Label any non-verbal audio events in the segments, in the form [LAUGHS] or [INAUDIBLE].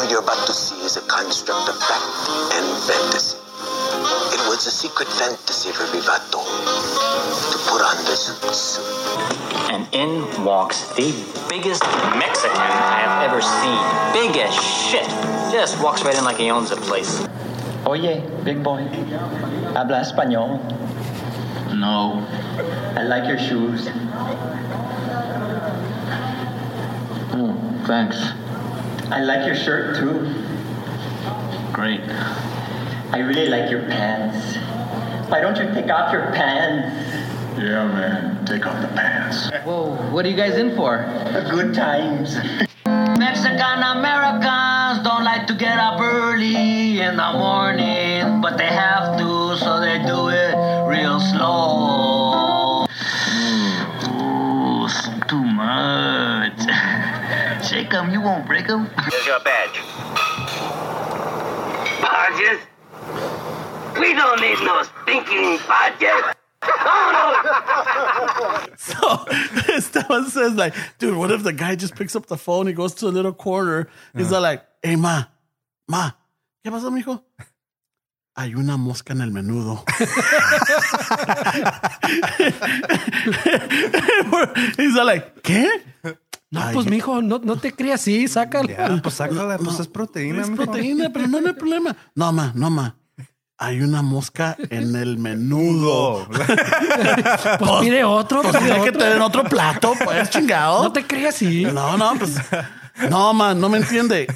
What you're about to see is a construct of fact and fantasy. It was a secret fantasy for Vivato to put on the suits. And in walks the biggest Mexican I have ever seen. Big as shit. Just walks right in like he owns the place. Oye, big boy, ¿habla español? No. I like your shoes. Oh, thanks. I like your shirt too. Great. I really like your pants. Why don't you take off your pants? Yeah, man. Take off the pants. Whoa, what are you guys in for? Good times. Mexican Americans don't like to get up early in the morning, but they have to, so they do it real slow. Ooh, too much. Shake 'em, you won't break 'em. Here's your badge. Badges? We don't need no stinking badges. Oh, [LAUGHS] So Esteban says, like, dude, what if the guy just picks up the phone, he goes to a little corner, he's all like, hey, ma, ma, ¿qué pasó, mijo? Hay una mosca en el menudo. [LAUGHS] [LAUGHS] he's all like, ¿qué? No, pues mijo, no, no te creas así, sácalo. Ya, pues sácala, pues es proteína, Es mijo. proteína, pero no, no hay problema. No, ma, no, ma. Hay una mosca en el menudo. [LAUGHS] Pues pide otro, Pues pide que otro. tener otro plato, pues chingado. No te creas así. No, no, pues. No, man, no me entiende.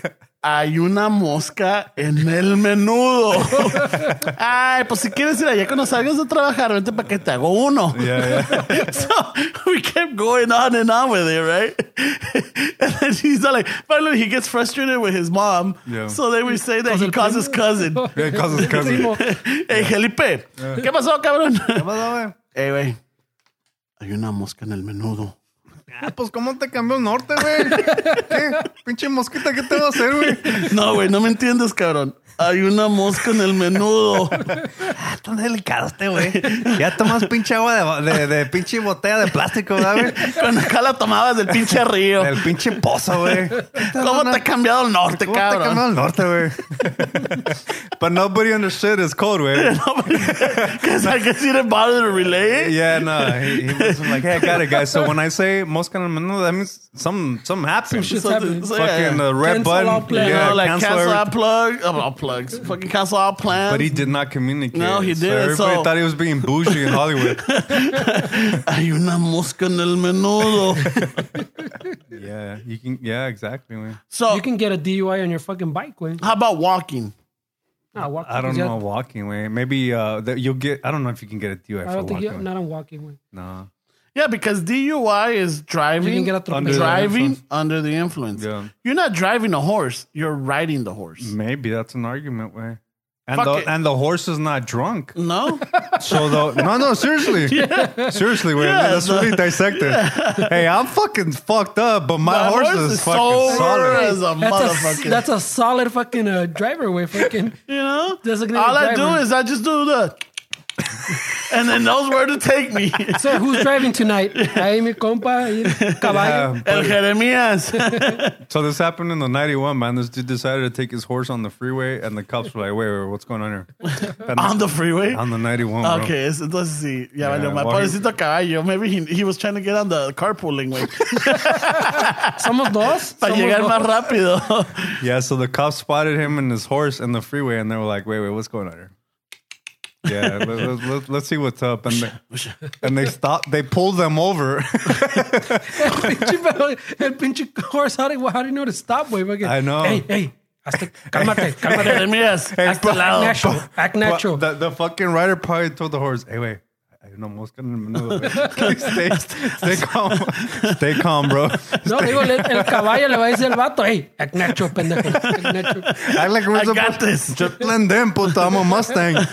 Hay una mosca en el menudo. [LAUGHS] Ay, pues si quieres ir allá cuando salgas de trabajar, vente para que te hago uno. Yeah, yeah. [LAUGHS] So we kept going on and on with it, right? [LAUGHS] And then he's like, finally he gets frustrated with his mom. Yeah. So then we say that he calls his cousin. Yeah, calls his cousin. Hey, Felipe, ¿qué pasó, cabrón? ¿Qué pasó, güey? Hey, güey. Hay una mosca en el menudo. Ah, pues ¿cómo te cambió el norte, güey? Pinche mosquita, ¿qué te va a hacer, güey? No, güey, no me entiendes, cabrón. Hay una mosca en el menudo. [LAUGHS] Ah, tan delicado este, güey. Ya tomas pinche agua de, de, de pinche botella de plástico, ¿verdad, güey? Cuando acá la tomabas del pinche [LAUGHS] río. Del pinche pozo, güey. [LAUGHS] ¿Cómo te ha cambiado el norte, ¿Cómo te cambió cabrón? el norte, güey? But nobody understood his code, güey. Because I guess you didn't bother to relay it. Yeah, no. He, he was like, hey, I got it, guys. So when I say mosca en el menudo, that means some, something happened. shit's So- happening. so, yeah, Fucking yeah. uh, red Cancel button. all plans. You Yeah, know, like cancel cancel everything. our plug, oh, all plugs, fucking cancel our plans. But he did not communicate. No, he didn't, everybody so- thought he was being bougie in Hollywood. [LAUGHS] Hay una mosca en el menudo. [LAUGHS] yeah, you can. Yeah, exactly. Man. So, You can get a DUI on your fucking bike, güey. how about walking? Ah, walk- I don't know walking way. Maybe uh, that you'll get. I don't know if you can get a DUI I for don't think you, walking. not on walking, güey. No. Yeah, because DUI is driving, You can get Under the driving influence. under the influence. Yeah. You're not driving a horse; you're riding the horse. Maybe that's an argument way. And Fuck the it. and the horse is not drunk. No, [LAUGHS] So the no no seriously [LAUGHS] seriously wait Yeah, let's the- really dissect it. [LAUGHS] Hey, I'm fucking fucked up, but my The horse, horse is, is fucking solid. as a That's a, motherfucker. that's a solid fucking uh, driver, way. Fucking. you know, all I do is I just do the, and then knows where to take me. So who's driving tonight? [LAUGHS] Ahí mi compa, caballo. El Jeremias. [LAUGHS] so this happened in the 91, man. This dude decided to take his horse on the freeway, and the cops were like, wait, wait, what's going on here? And [LAUGHS] on the freeway. on the 91, bro. Okay, es- entonces sí, ya Yeah, valió mal. well, he- Pobrecito caballo. Maybe he, he was trying to get on the carpooling way Somos dos. para llegar dos. más rápido. Yeah, so the cops spotted him and his horse in the freeway, and they were like, wait, wait, what's going on here? Yeah, let, let, let, let's see what's up. And they, and they stopped, they pulled them over. Pinche [LAUGHS] pero el pinche horse, how do, how do you know to stop, güey? Fucking, I know. Hey, hey, hasta, cálmate, cálmate. [LAUGHS] Jeremías. Act natural. Act natural. The, the fucking rider probably told the horse, hey, wait. Hay una mosca en el menudo. güey." [LAUGHS] stay, stay calm. Stay calm, bro. No, digo, el, el caballo le va a decir al vato, hey, act natural, pendejo. Act natural. Act like we're I got supposed- this. Just blend in, puto. I'm a Mustang. [LAUGHS]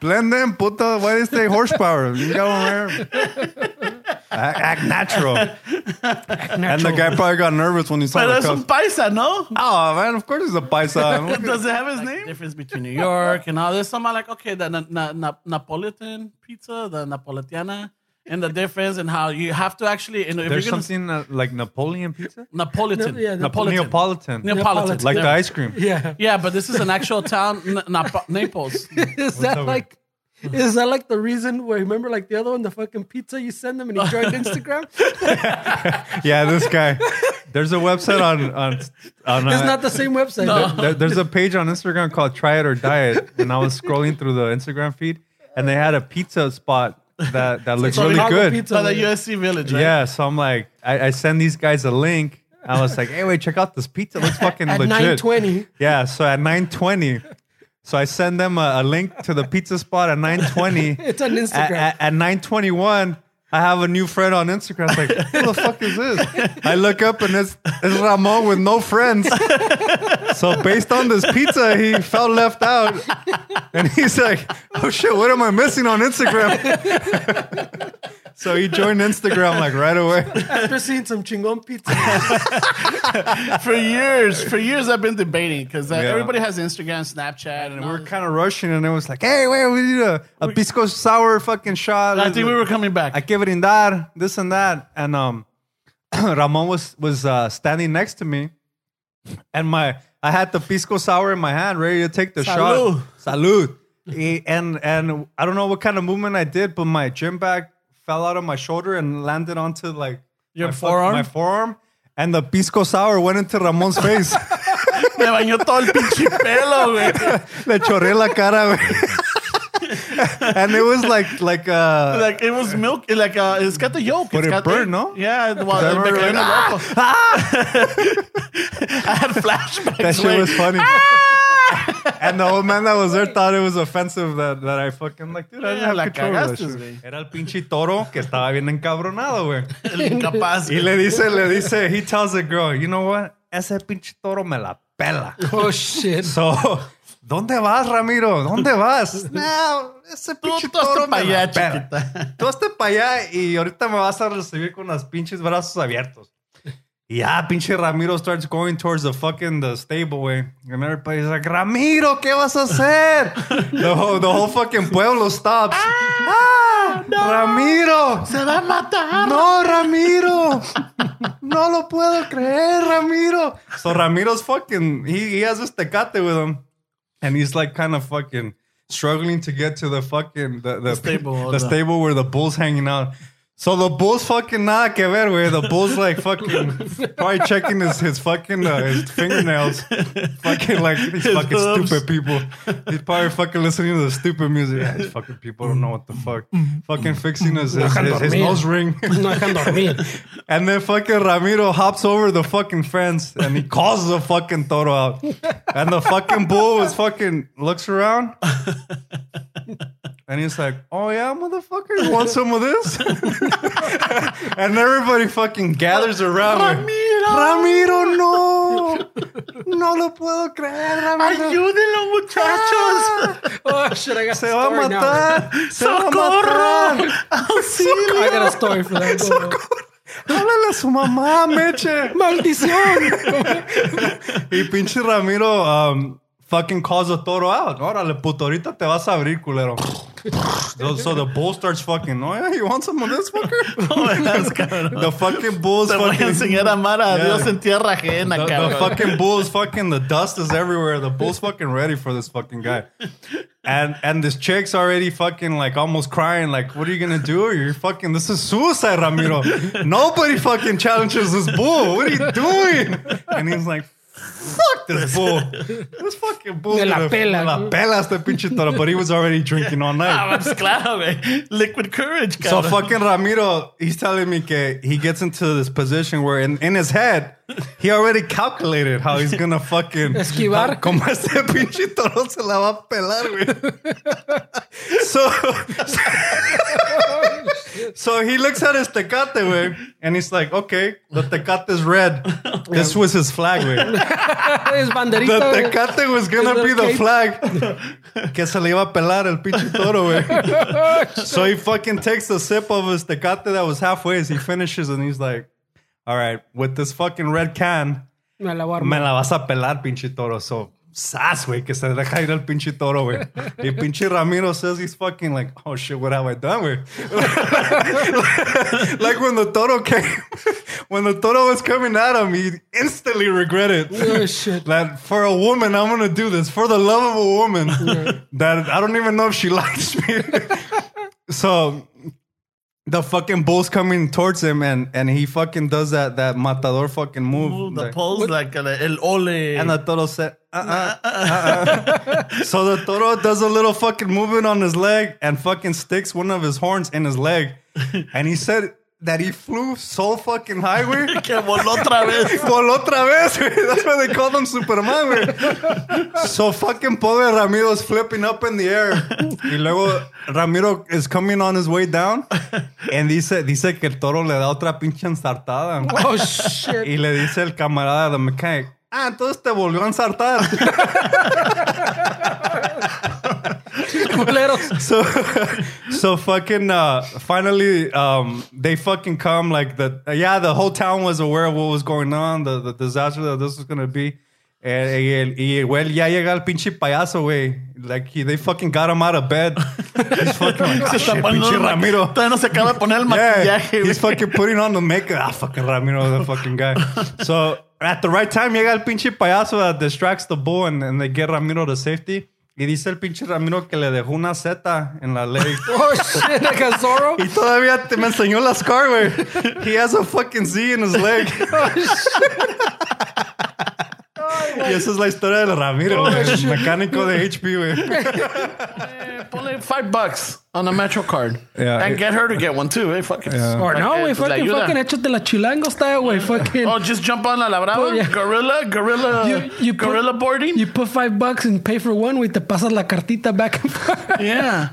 blend in, puto. Why do you say horsepower? You got one there. Act, act natural. And the guy probably got nervous when he saw Pero the es un cops. paisa, ¿no? Oh, man, of course he's a paisa. [LAUGHS] Does it have his name? Difference between New York and all this. So I'm like, okay, the na- na- na- Napolitan pizza, the Napolitana, and the difference and how you have to actually. You know, if There's you're gonna, something uh, like Napoleon pizza, Napolitan. No, yeah, Napolitan. Neapolitan, Neapolitan. like yeah. the ice cream. [LAUGHS] Yeah. Yeah, but this is an actual town, N- Nap- [LAUGHS] Naples. Is that like [LAUGHS] is that like the reason where remember like the other one, the fucking pizza you send them and he [LAUGHS] joined Instagram? [LAUGHS] Yeah, this guy. There's a website on on on. It's uh, not the same website. there- there's a page on Instagram called Try It or Diet, and I was scrolling through the Instagram feed, and they had a pizza spot that that looks really Chicago good. Pizza, So the. USC Village, right? Yeah, so I'm like, I, I send these guys a link. I was like, hey, wait, check out this pizza. It looks fucking legit. At legit. 9:20. Yeah, so at 9:20, so I send them a, a link to the pizza spot at 9:20. [LAUGHS] It's on At, Instagram. at, at 9:21, I have a new friend on Instagram. It's like, who the fuck is this? I look up and it's, it's Ramon with no friends. So based on this pizza, he felt left out, and he's like, "Oh shit, what am I missing on Instagram?" [LAUGHS] so he joined Instagram like right away. After seeing some chingon pizza. [LAUGHS] For years, for years, I've been debating because uh, Yeah. everybody has Instagram, Snapchat, and And we are kind of rushing, and it was like, "Hey, wait, we need a, a pisco sour fucking shot." I think we were coming back. I give that, this and that, and um, [CLEARS THROAT] Ramon was was uh, standing next to me, and my I had the pisco sour in my hand, ready to take the Salud. shot. Salud. And and I don't know what kind of movement I did, but my gym bag fell out of my shoulder and landed onto like Your my forearm? my forearm, and the pisco sour went into Ramon's face. [LAUGHS] Me bañó todo el pinche pelo, güey. [LAUGHS] Le chorré la cara, güey. [LAUGHS] and it was like like uh Like it was milk, like uh, it's got the yolk. But It's it got burned, the- no? Yeah, well, I me remember cayó en el. I had flashbacks. that shit güey. was funny. [LAUGHS] and the old man that was there thought it was offensive that, that I fucking like, dude, I didn't Yeah, have la control of that cagaste, shit. Era el pinche toro que estaba bien encabronado, güey. El incapaz. Y le dice, le dice, he tells the girl, you know what? Ese pinche toro me la pela. Oh shit. So, ¿dónde vas, Ramiro? ¿Dónde vas? [LAUGHS] No, ese Tú, pinche tú hazte toro pa' me la allá, chiquita. [LAUGHS] Tú hazte para allá y ahorita me vas a recibir con los pinches brazos abiertos. Y ya, pinche Ramiro starts going towards the fucking the stable, way. And everybody's like, Ramiro, ¿qué vas a hacer? [LAUGHS] the, whole, the whole fucking pueblo stops. Ah, Ramiro. Se va a matar. No, Ramiro. No lo puedo creer, Ramiro. So Ramiro's fucking, he, he has this tecate with him. And he's like kind of fucking struggling to get to the fucking, the, the, stable, the the- stable where the bull's hanging out. So the bull's fucking nada que ver, güey. The bull's like fucking probably checking his his fucking uh, his fingernails. fucking like these His fucking hooves. stupid people. He's probably fucking listening to the stupid music. Yeah, these fucking people don't know what the fuck. fucking fixing his his, his, his nose ring. No dejan. [LAUGHS] And then fucking Ramiro hops over the fucking fence and he calls the fucking toro out. And the fucking bull is fucking looks around. And he's like, Oh yeah, motherfucker, you want some of this? [LAUGHS] and everybody fucking gathers around. Ramiro, Ramiro, no. No lo puedo creer, Ramiro. Ayúdenlo, muchachos. Oh shit, I got Se a va a story now. matar. Se va a ¡Socorro! matar. I got a story for that. Go. Háblale a su mamá, Meche. [LAUGHS] Maldición. [LAUGHS] Y pinche Ramiro um, fucking calls a toro out. Órale, puto, ahorita te vas a abrir, culero. so, so the bull starts fucking, oh yeah, you want some of this, fucker? [LAUGHS] Das, cabrón. the fucking bull's Te voy a fucking... enseñar a amar a Yeah. Dios en tierra ajena, The, the fucking bull's fucking, the dust is everywhere. The bull's fucking ready for this fucking guy. And and this chick's already fucking like almost crying, like, what are you gonna do? You're fucking, this is suicide, Ramiro. Nobody fucking challenges this bull. What are you doing? And he's like, fuck this [LAUGHS] bull. This fucking bull. Me la gonna- pela. me la pela este pinche toro. But he was already drinking all night. Ah, pues claro, güey. Liquid courage, So fucking Ramiro, he's telling me que he gets into this position where in, in his head, he already calculated how he's gonna fucking Esquivar. [LAUGHS] Como este pinche toro se la va a pelar, güey. [LAUGHS] So, so he looks at his tecate, güey, and he's like, okay, the tecate is red. [LAUGHS] This was his flag, güey. [LAUGHS] Es The banderita. güey. tecate was gonna be the okay? flag [LAUGHS] que se le iba a pelar el pinche toro, güey. So he fucking takes a sip of his tecate that was halfway as he finishes and he's like, all right, with this fucking red can, Me la me la vas a pelar, pinche toro. So sas, güey, que se deja ir al pinche toro, güey. Y pinche Ramiro says he's fucking like, oh shit, what have I done, güey? [LAUGHS] like when the toro came, when the toro was coming at him, he instantly regretted. Oh, shit. That for a woman, I'm gonna do this for the love of a woman that I don't even know if she [LAUGHS] likes me. so the fucking bull's coming towards him, and and he fucking does that that matador fucking move. Ooh, the like- pose like uh, el ole. and the toro said, uh-uh, uh-uh. so the toro does a little fucking movement on his leg and fucking sticks one of his horns in his leg. And he said that he flew so fucking high, güey. [LAUGHS] que voló otra vez. [LAUGHS] Voló otra vez, güey. That's why they called him Superman, güey. So fucking pobre Ramiro's flipping up in the air. Y luego Ramiro is coming on his way down. And dice, dice que el toro le da otra pinche ensartada. Oh [LAUGHS] shit. Y le dice el camarada de mechanic, ah, entonces te volvió a ensartar. Culeros. [LAUGHS] so, so fucking, uh, finally, um, they fucking come like the, yeah, the whole town was aware of what was going on, the, the disaster that this was going to be. Eh, y, el, y güey, ya llega el pinche payaso, güey. Like, he, they fucking got him out of bed. [LAUGHS] He's fucking like, Se "Ah, shit, pinche Ramiro. Todavía no se acaba de poner el Yeah, maquillaje, he's fucking putting on the makeup. Ah, fucking Ramiro, the fucking guy. So at the right time, llega el pinche payaso that distracts the bull and, and they get Ramiro to safety. Y dice el pinche Ramiro que le dejó una Z en la leg. [LAUGHS] Oh shit, like a Zorro. Y todavía te me enseñó la scar, güey. He has a fucking Z in his leg. [LAUGHS] y esa es la historia del Ramiro, güey. el mecánico de HP, güey. Ponle five bucks on a Metro card. Yeah. And get her to get one too, eh? Fuck it. Or no, güey, Pues fucking, ayuda. fucking échate la chilango style, güey. Fucking. Oh, just jump on la labrada. Oh, yeah. Gorilla, gorilla, You- you put- gorilla boarding. You put five bucks and pay for one, güey. Te pasas la cartita back and forth. [LAUGHS] yeah,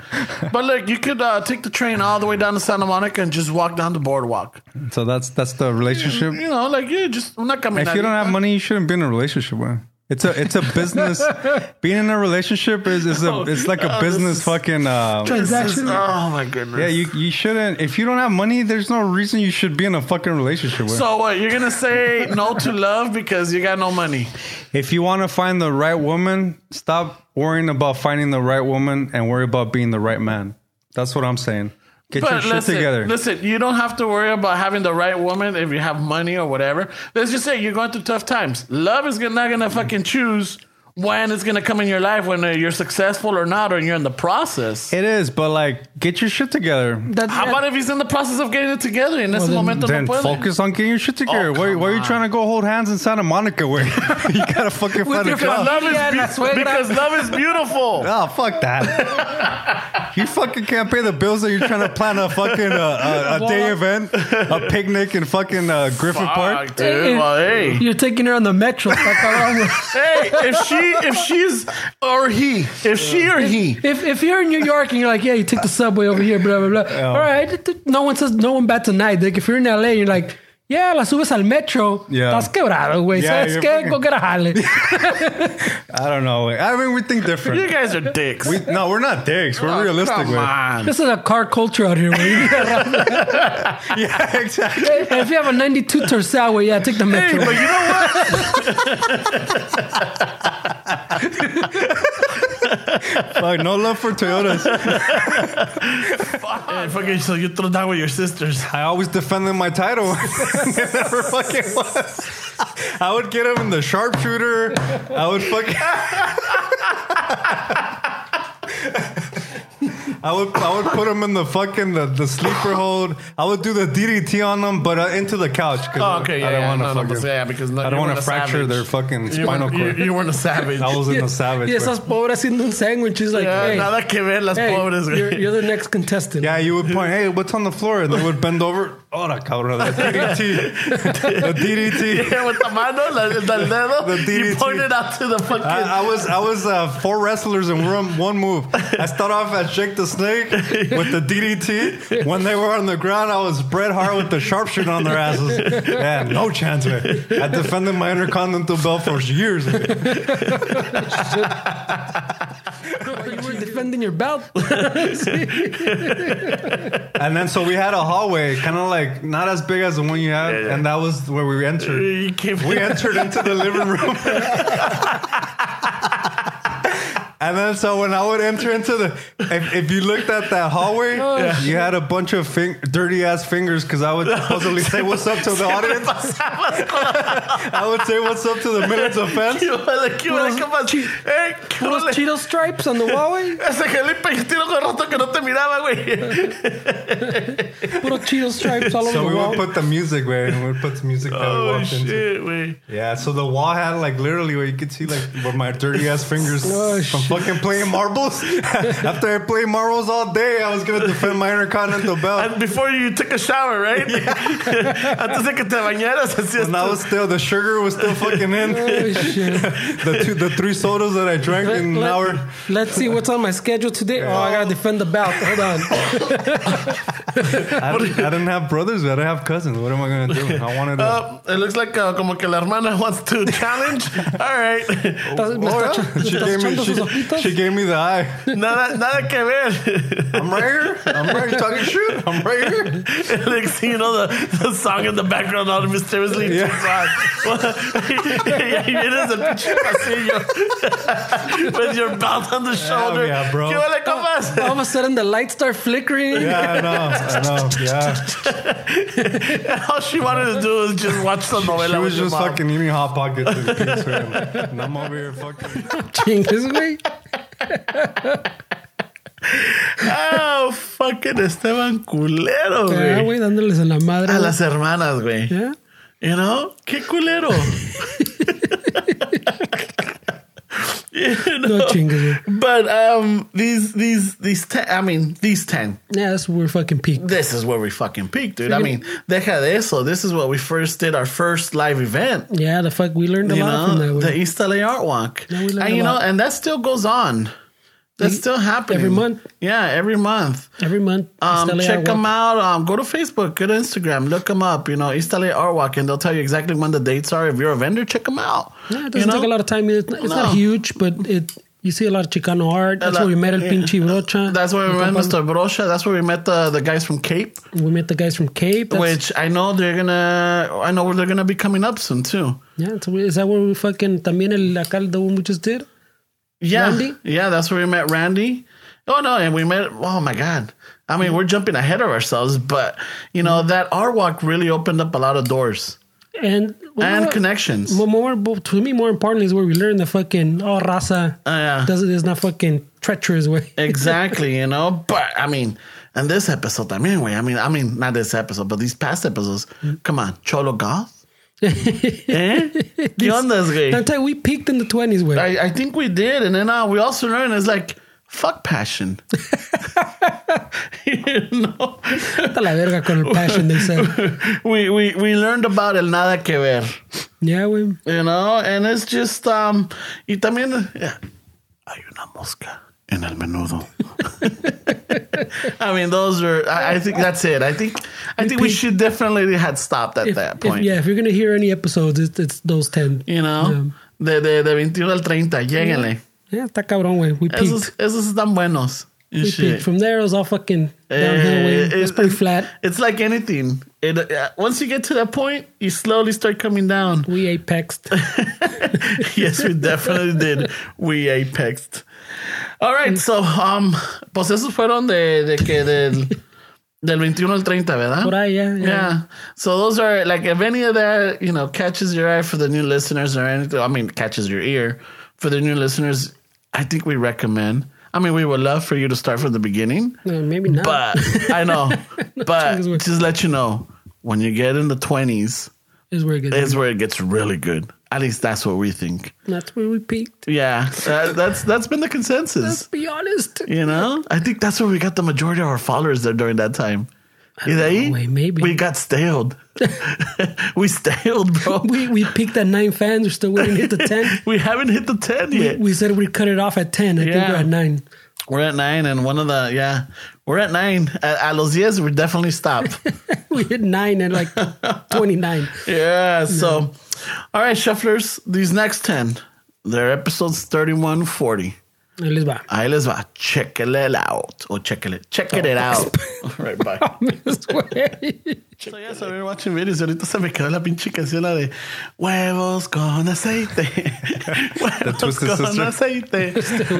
but look, you could uh, take the train all the way down to Santa Monica and just walk down the boardwalk. So that's that's the relationship. You know, like yeah, just una caminadita. If you don't have money, you shouldn't be in a relationship, man. It's a it's a business. [LAUGHS] Being in a relationship is is a it's like a Oh, business is- fucking. Uh, Transaction. Oh my goodness. yeah, you you shouldn't. If you don't have money, there's no reason you should be in a fucking relationship with. So what? You're gonna say no to love because you got no money? if you want to find the right woman, stop worrying about finding the right woman and worry about being the right man. That's what I'm saying. Get your But shit listen, together. listen, you don't have to worry about having the right woman if you have money or whatever. Let's just say you're going through tough times. Love is not gonna fucking choose when it's gonna come in your life when uh, you're successful or not, or you're in the process. it is, but like, get your shit together. That, How about if he's in the process of getting it together in this then- momento Then no puede? focus on getting your shit together. Oh, why, come why are you on. trying to go hold hands in Santa Monica? Where [LAUGHS] you gotta fucking With find a your job. Love is Yeah, be- la suegra. because love is beautiful. [LAUGHS] Oh, fuck that. you fucking can't pay the bills that you're trying to plan a fucking uh, a, a day event, a picnic in fucking uh, Griffith Park. Fuck, dude. Well, hey. You're taking her on the metro. está cabrón, güey. hey, if she, if she's or he, if she or he, If if you're in New York and you're like, yeah, you take the subway over here, blah blah blah. All right, no one says no one bats an eye. Like if you're in LA, you're like, yeah, la subes al metro. Yeah. Estás quebrado, güey. Yeah, ¿Sabes you're qué? fucking- Go get a jale. [LAUGHS] I don't know. I mean, we think different. you guys are dicks. We, no, we're not dicks. We're Oh, realistic. Come on. this is a car culture out here, güey. [LAUGHS] Yeah, exactly. Hey, if you have a 92 Tercel, güey, yeah, take the metro. Hey, metro. but you know what? [LAUGHS] Fuck, no love for Toyotas. Hey, fucking, so you throw down with your sisters. I always defended my title. [LAUGHS] it never fucking was. I would get him in the sharpshooter. I would fucking. I would I would put him in the fucking the, the sleeper hold. I would do the DDT on them, but uh, into the couch. 'cause Oh, okay, yeah, I don't yeah, want to no, no, fucking. but yeah, because no, I don't want to fracture savage. their fucking You spinal weren't- you, cord. you weren't a savage. [LAUGHS] I was in the savage. Y esas pobres haciendo un sándwich. He's like, Yeah, hey, nada que ver las hey, pobres, güey. you're, you're the next contestant. Yeah, you would point, hey, what's on the floor? And they would bend over. Ora, cabrón, the DDT. the DDT. Yeah, with the mano, la, el dedo, The you DDT. pointed out to the fucking. I, I was I was uh, four wrestlers in one, one move. I start off at Jake the Snake with the DDT. When they were on the ground, I was Bret Hart with the sharpshooter on their asses. Yeah, no chance, man. I defended my Intercontinental belt for years. You were defending your belt. [LAUGHS] [LAUGHS] And then so we had a hallway, kind of like not as big as the one you have, yeah. and that was where we entered. We entered into the living room. [LAUGHS] And then so when I would enter into the, if, if you looked at that hallway, oh, you had a bunch of fing, dirty ass fingers because I would [LAUGHS] supposedly say what's up to the audience. [LAUGHS] I would say what's up to the millions of fans. [LAUGHS] ¿Qué huele? ¿Qué huele? ¿Qué más? ¿Qué Puros huele? Cheeto stripes on the wall, güey. Ese Felipe yo tiro con rato que no te miraba, güey. Puro Cheeto stripes all over So the we wall. would put the music, way, we would put the music that we Oh, walked into. shit, güey. Yeah, so the wall had like literally where you could see like where my dirty ass fingers Oh, from. Fucking playing marbles. [LAUGHS] After I played marbles all day, I was gonna defend my intercontinental belt. And before you took a shower, right? [LAUGHS] [LAUGHS] Antes de que te bañaras, hacías And that was still the sugar was still fucking in. Oh, shit. the two, the three sodas that I drank in an Let- hour. Let's see what's on my schedule today. Oh, I gotta defend the belt. Hold on. I didn't, I didn't have brothers, but I have cousins. What am I gonna do? I wanted to. Uh, it looks like uh, como que la hermana wants to challenge. All right. Oh, yeah. echa- she, gave me, she, ojitos. she gave me the eye. Nada, nada que ver. I'm right here. I'm right here talking shit. I'm right here. [LAUGHS] Next thing you know, the, the song in the background all mysteriously Yeah. turns on. y vienes del pinche pasillo [LAUGHS] with your belt on the shoulder. yeah, bro. ¿Qué huele, compas? All of a sudden, the lights start flickering. Yeah, I know. I [LAUGHS] know. Yeah. All she wanted to do was just watch the novela. She was just mom. fucking eating hot pockets and pizza, and, and I'm over here fucking. Chingues, güey. Oh, fucking Esteban culero, Ah, güey. güey, dándoles en la madre. A güey. las hermanas, güey. Yeah. You know? Qué culero. [LAUGHS] [LAUGHS] you know? No chingues, güey. But um, these these these ten. I mean, these ten. Yeah, that's where we're fucking peaked. This is where we fucking peaked, dude. I mean, deja de eso. This is what we first did our first live event. Yeah, the fuck, we learned a You lot from that. know, güey. the East LA Art Walk, Yeah, we learned and you know, and that still goes on. That's still happening Every month. Yeah, every month. Every month. Um, East LA check them out. Um, go to Facebook, go to Instagram, look them up. You know, East LA Art Walk, and they'll tell you exactly when the dates are. If you're a vendor, check them out. Yeah, it doesn't know? take a lot of time. It's, not, it's not huge, but it you see a lot of Chicano art. That's lot- where we met El yeah. Pinche Brocha. That's where we met Mr. Brocha. That's where we met the, the guys from Cape, We met the guys from Cape. That's, which I know they're gonna. I know they're gonna be coming up soon too. yeah, so is that where we fucking también el acá the one we just did? Yeah, Randy? yeah, that's where we met Randy. Oh no, and we met. Oh my god. I mean, we're jumping ahead of ourselves, but you know that our walk really opened up a lot of doors And and well, connections. More, more, to me, more importantly, is where we learned the fucking oh raza Uh, yeah. doesn't is not fucking treacherous way. [LAUGHS] exactly, you know. But I mean, and this episode, I mean, anyway, I mean, I mean, not this episode, but these past episodes. Come on, Cholo Goth. [LAUGHS] eh? ¿Qué ondas, güey? You, we peaked in the twenties way. I, I think we did, and then uh, we also learned it's like fuck passion. [LAUGHS] [LAUGHS] you know, Está la verga con el passion they said. we we we learned about el nada que ver. Yeah, güey. You know, and it's just um, y también yeah, hay una mosca en el menudo. [LAUGHS] I mean, those are. I, I think that's it. I think. I think we should definitely had stopped at If, that if- point. yeah, if you're gonna hear any episodes, it's, it's those ten. You know, de, de, de 21 al 30, lléguenle. Yeah, está cabrón, güey. We peaked. Esos, esos están buenos. and we shit. peaked. From there, it was all fucking downhill. way. Eh, It's it- pretty flat. It's like anything. It uh, once you get to that point, you slowly start coming down. We apexed. [LAUGHS] yes, we definitely did. We apexed. All right, so um, pues esos fueron de, de que del [LAUGHS] del 21 al 30, ¿verdad? Por ahí, yeah, yeah. Yeah. So those are like if any of that, you know, catches your eye for the new listeners or anything, I mean, catches your ear for the new listeners, I think we recommend. I mean, we would love for you to start from the beginning. No, maybe not. But I know. [LAUGHS] but just let you know, when you get in the twenties, is where it gets. is where it gets really good. At least that's what we think. That's where we peaked. Yeah, uh, that's that's been the consensus. Let's be honest. You know, I think that's where we got the majority of our followers there during that time. Y de ahí, Wait, maybe. we got staled. [LAUGHS] we staled, bro. We we peaked at nine fans. We're still waiting to hit the [LAUGHS] ten. We haven't hit the ten yet. We said we'd cut it off at ten. I think Yeah. we're at nine. We're at nine, and one of the yeah, we're at nine. At, at los diez, we definitely stopped. [LAUGHS] We hit nine and like [LAUGHS] twenty nine. Yeah. So, all right, shufflers. These next ten, they're episodes thirty-one, forty. Ahí les va. Ahí les va. Check it out. O check it, check it out. All right, bye. Güey. So ya sabía watching videos y ahorita se me quedó la pinche canción la de huevos con aceite. [LAUGHS] huevos con aceite.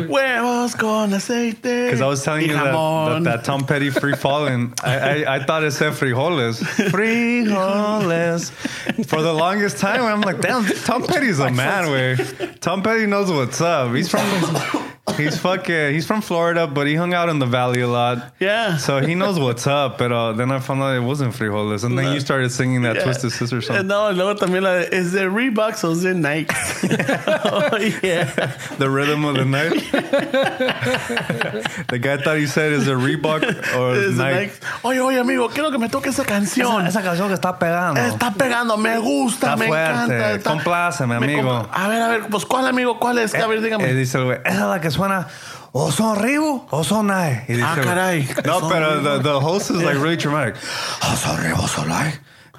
huevos con aceite. Because I was telling you that, that, that Tom Petty free falling, I, I, I thought it said frijoles. Frijoles. For the longest time, I'm like, damn, Tom Petty's a man, way. Tom Petty knows what's up. He's from, [LAUGHS] he's fucking, he's from Florida, but he hung out in the valley a lot. Yeah. So he knows what's up. But uh, then I found out it wasn't frijoles, and then you started singing that Yeah. Twisted Sister song. No, luego también la is it Reeboks or is it Nike? [LAUGHS] oh, yeah. The rhythm of the night. [LAUGHS] the guy thought he said, "Is it Reebok or Is Nike?" Nike? Oye, oye, amigo, quiero que me toque esa canción. Esa canción que está pegando. Está pegando, me gusta, Está me fuerte. encanta. está- Compláceme, me amigo. A ver, a ver, pues ¿cuál amigo? ¿Cuál es? A ver, Eh, dígame. dice el güey, esa es la que suena. O son Ribu o son Nike. Y dice Ah, el caray. No, pero the, the host is like really dramatic. O son Ribu o son.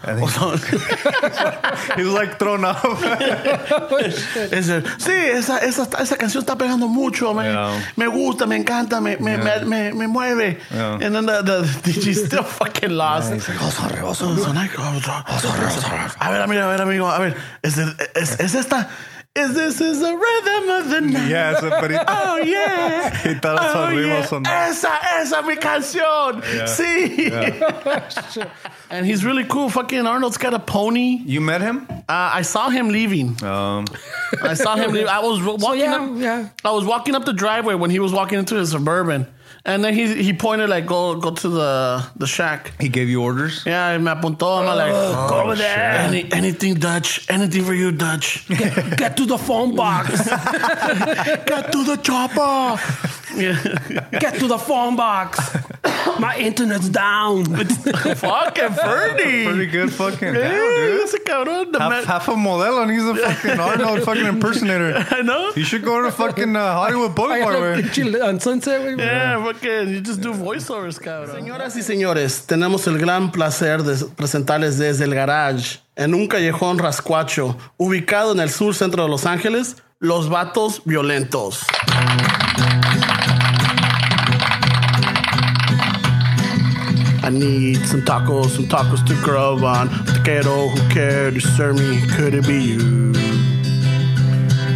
And he- [LAUGHS] he's like thrown off. [LAUGHS] Ese- sí, esa, esa, esa canción está pegando mucho. Me, Yeah. me gusta, me encanta, me, me, Yeah. me, me, me mueve. Yeah. And then the, the, [LAUGHS] she's still fucking lost. Like, "Oh, son Oh, Nike. Oh, son- A ver, amigo, a ver, amigo, a ver. ¿Es, es, es esta? Is this is the rhythm of the night? Yes, so, but he, Oh, yeah. He thought it was oh, Reebok, yeah. son Nike. Esa, esa es mi canción. Sí. [LAUGHS] and he's really cool. Fucking Arnold's got a pony. you met him? Uh, I saw him leaving. Um, I saw him leave. I was walking yeah, up. yeah. I was walking up the driveway when he was walking into his suburban, and then he he pointed like go go to the the shack. he gave you orders? Yeah, me apuntó. I'm like, oh, oh, go over there. Any, anything Dutch, anything for you Dutch. Get, [LAUGHS] get to the phone box. [LAUGHS] Get to the chopper. [LAUGHS] Yeah. Get to the phone box. My internet's down. [LAUGHS] Fucking Fernie. Pretty good fucking ese cabrón. The Half, a modelo and he's a fucking [LAUGHS] Arnold fucking impersonator. I know. You should go to fucking uh, Hollywood Boulevard, güey. On Sunset, güey. Yeah, fucking, you just do voiceovers, cabrón. Señoras y señores, tenemos el gran placer de presentarles desde el garage, en un callejón rascuacho, ubicado en el sur centro de Los Ángeles, Los Vatos Violentos. I need some tacos, some tacos to grub on. Taquero, who care to serve me? Could it be you?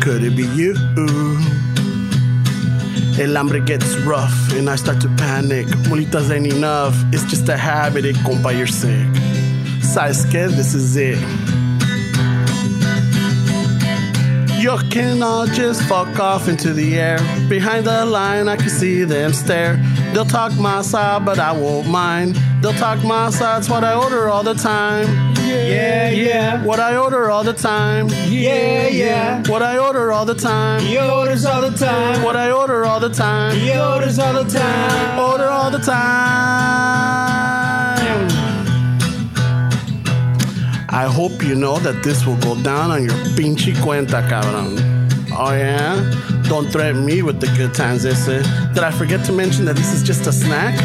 Could it be you? El hambre gets rough and I start to panic. Molitas ain't enough. It's just a habit, it compa, you're sick. ¿Sabes qué? This is it. You can all just fuck off into the air. Behind the line, I can see them stare. They'll talk masa, but I won't mind. They'll talk masa, it's what I order all the time. Yeah, yeah. What I order all the time. Yeah, yeah. What I order all the time. He orders all the time. What I order all the time. He orders all the time. Order all the time. I hope you know that this will go down on your pinche cuenta, cabrón. Oh yeah? Don't threaten me with the good times, ese. Did I forget to mention that this is just a snack?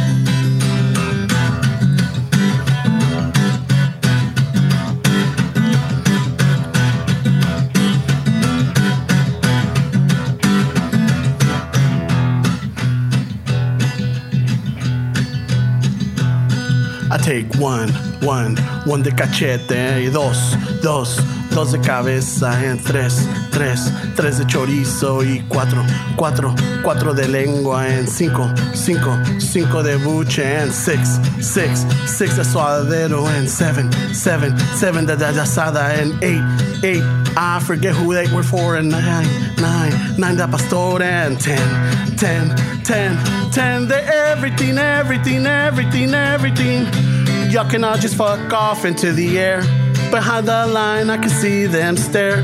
Take one, one, one de cachete y dos, dos, dos de cabeza en tres, tres, tres de chorizo y cuatro, cuatro, cuatro de lengua en cinco, cinco, cinco de buche en six, six, six de suadero en seven, seven, seven de asada en eight, eight. I forget who they were for and nine, nine, nine de pastor and ten, ten, ten, ten de everything, everything, everything, everything. Y'all can all just fuck off into the air. Behind the line, I can see them stare.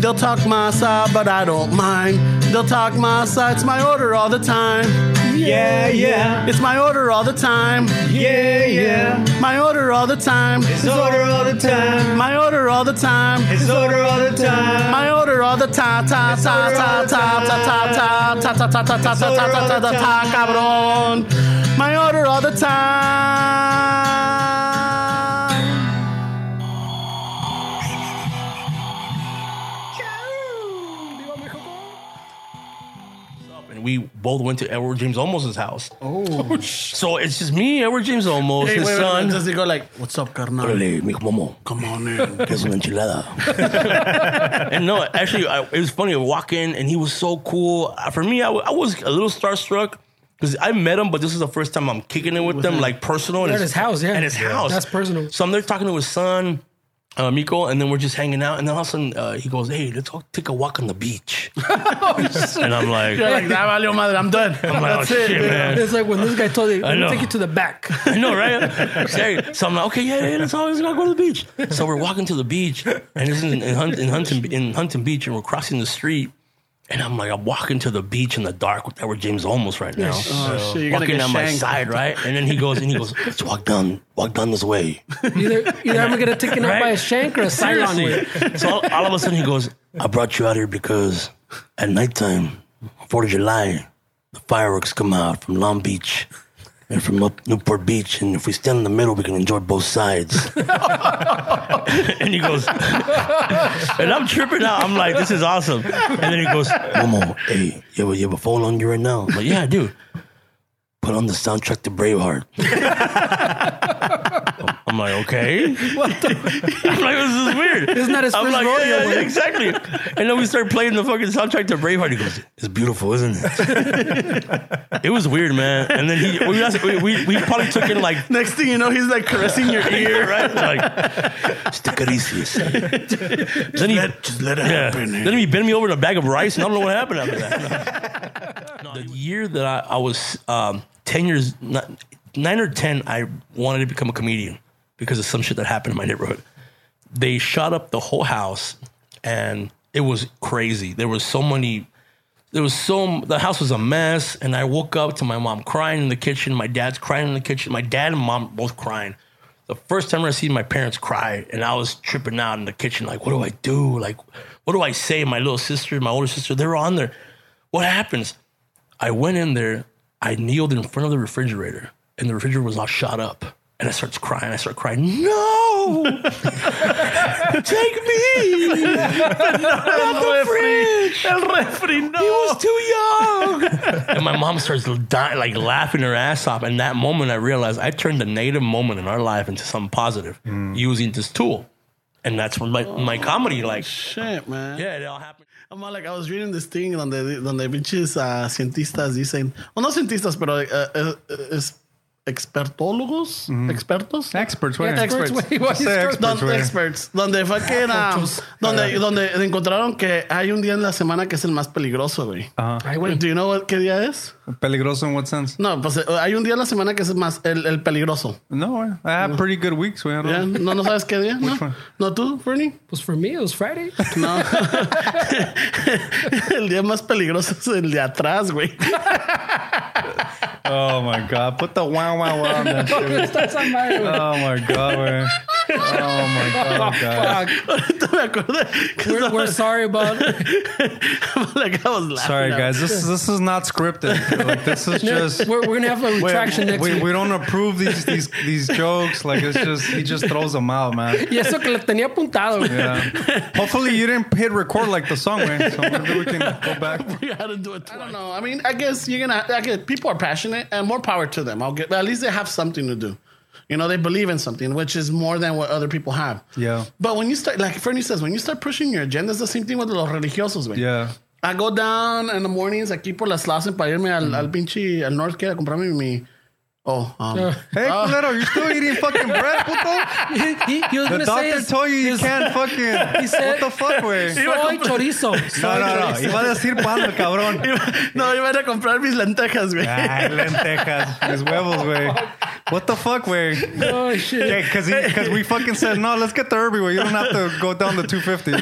They'll talk my side, but I don't mind. They'll talk my side, it's my order all the time. Yeah, yeah. It's my order all the time. Yeah, yeah. My order all the time. It's order all the time. My order all the time. It's order all the time. My order all the time, ta ta ta ta ta ta ta ta ta ta ta ta ta ta ta ta ta ta cabrón. My order all the time. We both went to Edward James Olmos's house. Oh, [LAUGHS] so it's just me, Edward James Olmos, Hey, his wait, wait, son. wait, Does he go like, what's up, carnal? Órale, mijo Momo. Come on in. [LAUGHS] Es una enchilada. [LAUGHS] and no, actually, I, it was funny. I walk in and he was so cool. Uh, For me, I, was a little starstruck because I met him, but this is the first time I'm kicking it with them, like personal. At his house, yeah. At his house. That's personal. So I'm there talking to his son, uh, Mico, and then we're just hanging out. And then all of a sudden, uh, he goes, Hey, let's all take a walk on the beach. [LAUGHS] and I'm like, You're like, that valió madre, I'm done. I'm like, oh, That's it. shit, man. It's like when this guy told you, let me know. take you to the back. [LAUGHS] I know, right? Seriously. So I'm like, okay, yeah, yeah, let's all let's go to the beach. So we're walking to the beach, and this is in, in, Hunt, in Huntington in Huntington Beach, and we're crossing the street. And I'm like, I'm walking to the beach in the dark with Edward James Olmos right now. Oh, shit, you're walking get on my shanked. side, right? And then he goes, and he goes, let's walk down, walk down this way. [LAUGHS] Either, either I'm gonna get taken out Right? by a shank or a Cylon whip. Seriously. So all, all of a sudden he goes, I brought you out here because at nighttime, 4th of July, the fireworks come out from Long Beach and from up Newport Beach. And if we stand in the middle, we can enjoy both sides. [LAUGHS] and he goes, and I'm tripping out. I'm like, this is awesome. And then he goes, Momo, hey, you have, a, you have a phone on you right now? I'm like, yeah, I do. Put on the soundtrack to Braveheart. [LAUGHS] [LAUGHS] I'm like, okay. [LAUGHS] I'm like, this is weird. Isn't that his I'm first like, rodeo, yeah, yeah, exactly. And then we start playing the fucking soundtrack to Braveheart. He goes, it's beautiful, isn't it? it was weird, man. And then he, we, we, we, we probably took in like, Next thing you know, he's like caressing your ear. right? Like, sticaricious. then he, Just let it yeah. happen. Then he bent me over in a bag of rice, and I don't know what happened after that. No. The year that I, I was um, 10 years, nine or 10, I wanted to become a comedian because of some shit that happened in my neighborhood. They shot up the whole house, and it was crazy. There was so many. There was so the house was a mess, and I woke up to my mom crying in the kitchen. My dad's crying in the kitchen. My dad and mom both crying. The first time I seen my parents cry, and I was tripping out in the kitchen, like, what do I do? Like, what do I say? My little sister, my older sister, they were on there. What happens? I went in there, I kneeled in front of the refrigerator, and the refrigerator was all shot up. And I starts crying. I start crying, no! [LAUGHS] Take me! Not the fridge! El refri, no. He was too young. and my mom starts dying, like laughing her ass off. And that moment, I realized I turned a negative moment in our life into something positive mm. using this tool. And that's when my, my comedy, like, Shit, man. yeah, it all happened. I'm like, I was reading this thing donde, donde pinches uh, cientistas dicen, o no cientistas, pero uh, uh, es expertólogos, expertos. Experts, wait. Experts, what is experts, Don- wait. experts, donde fue que era, donde, donde encontraron que hay un día en la semana que es el más peligroso, güey. Güey. Do you know what, qué día es? Peligroso in what sense? No, pues eh, hay un día en la semana que es más el, el peligroso. No, I have pretty good weeks. ¿Ya? ¿No, no sabes qué día? ¿No? one? ¿No tú, Fernie? Pues for me, it was Friday. No. [LAUGHS] el día más peligroso es el de atrás, güey. [LAUGHS] Oh my god! Put the wow wow wow on that [LAUGHS] shit. That's on my Oh my god, man. Oh my god, guys. Fuck. [LAUGHS] Ahorita me acordé. 'cause We're, we're sorry about it. like I was laughing. Sorry, at- guys. This this is not scripted. Like this is [LAUGHS] just. We're, we're gonna have a retraction next we, week. we don't approve these these these jokes. Like it's just he just throws them out, man. Y eso que lo tenía apuntado. güey. Yeah. Hopefully you didn't hit record like the song, man. So maybe we can go back. [LAUGHS] We had to do it. I don't know. I mean, I guess you're gonna. I guess people are passionate, and more power to them. I'll get. At least they have something to do. You know, they believe in something, which is more than what other people have. Yeah. But when you start, like Fernie says, when you start pushing your agenda, it's the same thing with the los religiosos, güey. Yeah. I go down in the mornings aquí por las Slauson para irme al, al mm-hmm. pinche al North Care a comprarme mi. Oh, um, Hey, culero, you're still eating fucking bread, puto? [LAUGHS] He, he, he was The gonna say doctor his- told you you his can't [LAUGHS] fucking. He said- what the fuck, way? [LAUGHS] Soy chorizo. No, Soy no, no. chorizo. Iba a decir pan, el cabrón. no, iban a comprar mis lentejas, güey. Ay, lentejas. Mis huevos, güey. What the fuck, way? Oh, shit. Okay, because because we fucking said no. Let's get the Herbie way. You don't have to go down the 250.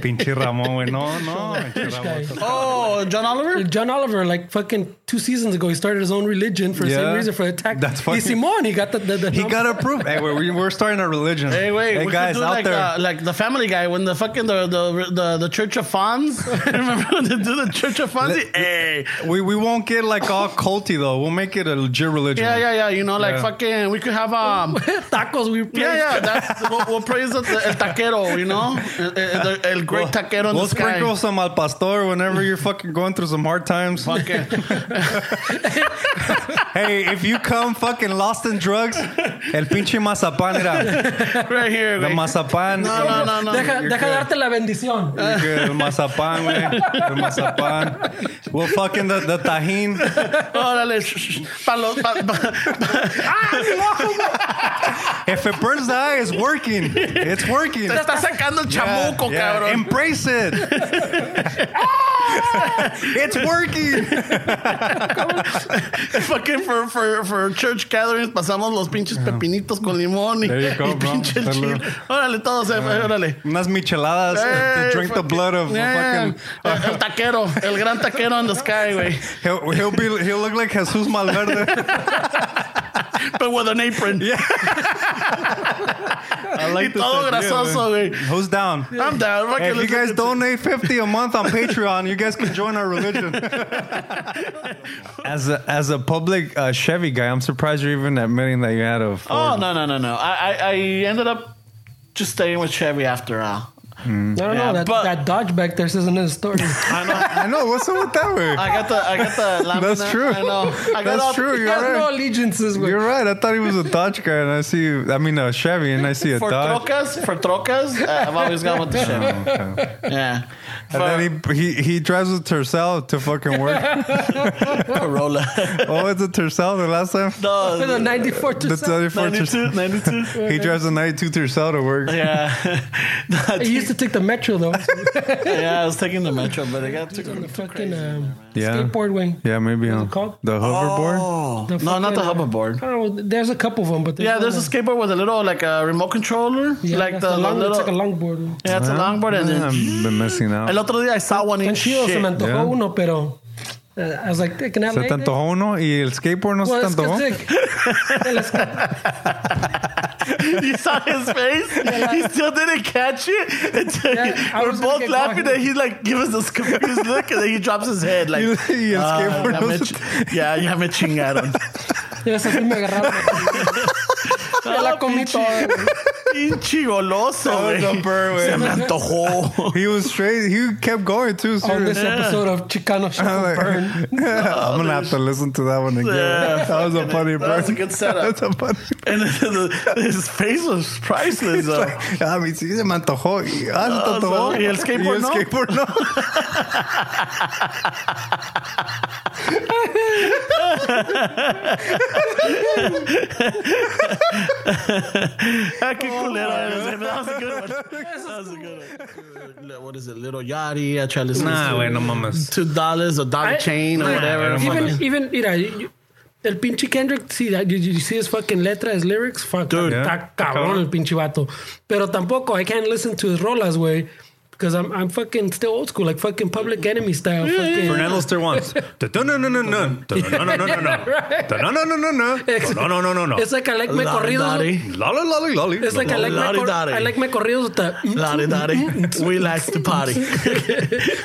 Pinche Ramon, way. No, no. Pinche guy. Ramon. Oh, John Oliver. John Oliver, like fucking two seasons ago, he started his own religion for the Yeah. Same reason for the attack. That's Y fucking- Simon, he got the, the, the He got approved. Hey, we're, we're starting a religion. Hey, wait, hey we guys could do out like, there. Uh, like the Family Guy when the fucking the the the, the Church of Fonz. [LAUGHS] Remember when they do the Church of Fonzie? Hey, we we won't get like all culty though. We'll make it a legit religion. yeah, yeah, yeah. you know, like Yeah. fucking, we could have um. [LAUGHS] Tacos we play. Yeah, yeah, that's, we'll, we'll praise the, el taquero, you know, el, el, el great taquero in We'll the sky. sprinkle some al pastor whenever you're fucking going through some hard times. Fucking, [LAUGHS] Hey, if you come fucking lost in drugs, el pinche mazapán era. right here, The güey. mazapán. No, no, no, no. Deja, deja darte la bendición. You're good. El mazapán, güey. El mazapán. We'll fucking the, the tajín. Órale, sh- sh- pa los, pa, pa- If it burns the eye, it's working. It's working. te está sacando el Yeah, chamuco, yeah. cabrón. Embrace it. [LAUGHS] it's working. [LAUGHS] Fucking for, for, for church gatherings pasamos los pinches pepinitos con limón y, go, y pinche Salud. chile. Órale, todos, eh, órale. Unas micheladas Hey, to drink the blood of Yeah. fucking. el, el taquero, el gran taquero in the sky, güey. He'll, he'll be he'll look like Jesus Malverde. [LAUGHS] But with an apron. Yeah. [LAUGHS] I Y like this todo idea, grasoso, güey. Who's down? I'm down. Hey, if you guys donate 50 a month on [LAUGHS] Patreon, you guys can join our religion. as a as a public uh, Chevy guy, I'm surprised you're even admitting that you had a Ford. Oh, no, no, no, no. I, I, I ended up just staying with Chevy after all. Hmm. I don't Yeah, know. That, but- that Dodge back there says another story. [LAUGHS] I know. I know. What's up with that way? I got the, I got the lamp [LAUGHS] That's in true. I know. I got That's all- true. He You're has no allegiances with. You're right. I thought he was a Dodge guy, and I see. I mean, a Chevy, and I see a For Dodge. trocas, for trocas, uh, I've always gone with the [LAUGHS] Chevy. Okay. Yeah. And then he, he he drives a Tercel to fucking work. [LAUGHS] Corolla. oh, it's a Tercel the last time. no, With a 94 to The seven. 34 Tercel. 92, 92. [LAUGHS] He drives a 92 Tercel to work. Yeah. [LAUGHS] He used to take the metro though. yeah, I was taking the metro, but I got to on the fucking um, Yeah. skateboard wing. Yeah, maybe What's uh, it called? the hoverboard. Oh, The no, not the uh, hoverboard. I don't know. There's a couple of them, but Yeah, there's a one- skateboard with a little like a remote controller, Yeah, like that's the a long, little. it's like a longboard. yeah, it's a longboard, and eh, then I've then been missing out. el otro día I saw one in Tan chido, se me shit. antojó Yeah. uno, pero uh, I was like, can I ¿Se te antojó uno? ¿Y el skateboard no se te antojó? you [LAUGHS] saw his face. He still didn't catch it. Until Yeah, I we're both laughing, caught. and he like gives us this confused look, and then he drops his head like. [LAUGHS] Y el "Ah, skateboard ya no me se ch- [LAUGHS] ya, ya me chingaron. Esa sí me agarraron. Ya la comí toda. Güey. Pinche goloso, That was güey. a bird, güey. Se me antojó. He was straight. He kept going too. On this serious. episode of Chicano I'm, Shuffle like, Burn. [LAUGHS] I'm gonna have to listen to that one again. Yeah. that was a funny That was a good setup. That's a funny. And the, his face was priceless, though. Ah, mi sí se me antojó. Y- Ah, se te Ah, antojó. ¿y el skateboard Y el no? skateboard no. Ah, qué culero eres. That was a good one. That was a good one. Uh, What is it? Little Yachty. I tried to listen Nah, to güey, no mames. Two dollars or dollar I- chain or Nah, whatever. Even, Fucking- even, mira, you- el pinche Kendrick, see that? Did you see his fucking letra, his lyrics? Fuck, Dude. está Yeah. cabrón el pinche vato. Pero tampoco, I can't listen to his rolas, güey. Because I'm, I'm fucking still old school, like fucking Public Enemy style. fucking, Fernando still wants. No, no, no, no, no, no, no, no, no, no, no, Right. no, no, no, no, no, no, no, no, no, no. It's like I like my Lottie corridos. Dottie. Lolly, lolly, lolly. It's like I like my, Lottie cor- Dottie. I like my corridos with the... Lottie Dottie. We like to party.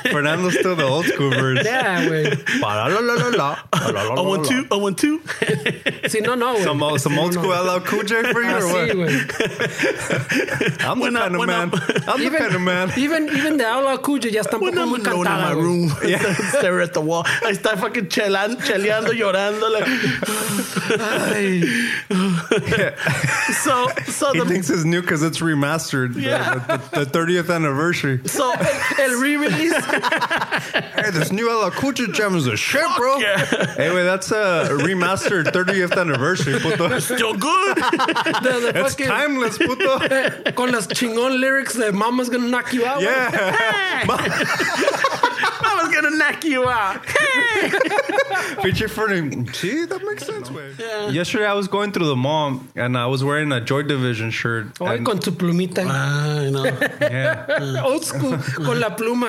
Fernando's still the old school version. Yeah, güey. La, la, la, la, la. La, la, la, I la, want la. two. I want two. Sí, no, no, güey. Some, old- some old school LL Cool J for you or Así, what? güey. I'm the When I- kind of when I- man. I'm the Even, kind of man. even, even the Outlaw Cuya ya está un When poco I'm muy alone in cantada, my güey. room, [LAUGHS] stare at the wall. Ahí está fucking chelan, cheleando, llorando. Like, ay. So, so He the thinks it's new because it's remastered. the- Yeah. The, the, 30th anniversary. so El re-release. [LAUGHS] Hey, this new LL Cool J jam is a shit, bro. yeah. Hey, wait, that's a remastered 30th anniversary, puto. still good. The, the It's fucking, timeless, puto. [LAUGHS] Con las chingón lyrics de Mama's gonna knock you out. Yeah. I was [LAUGHS] [LAUGHS] gonna knock you out. [LAUGHS] [LAUGHS] Feature for him. See, that makes sense, way. Yesterday, I was going through the mall and I was wearing a Joy Division shirt. Hoy and- con tu plumita. I know. [LAUGHS] yeah. [LAUGHS] Old school. Con la pluma.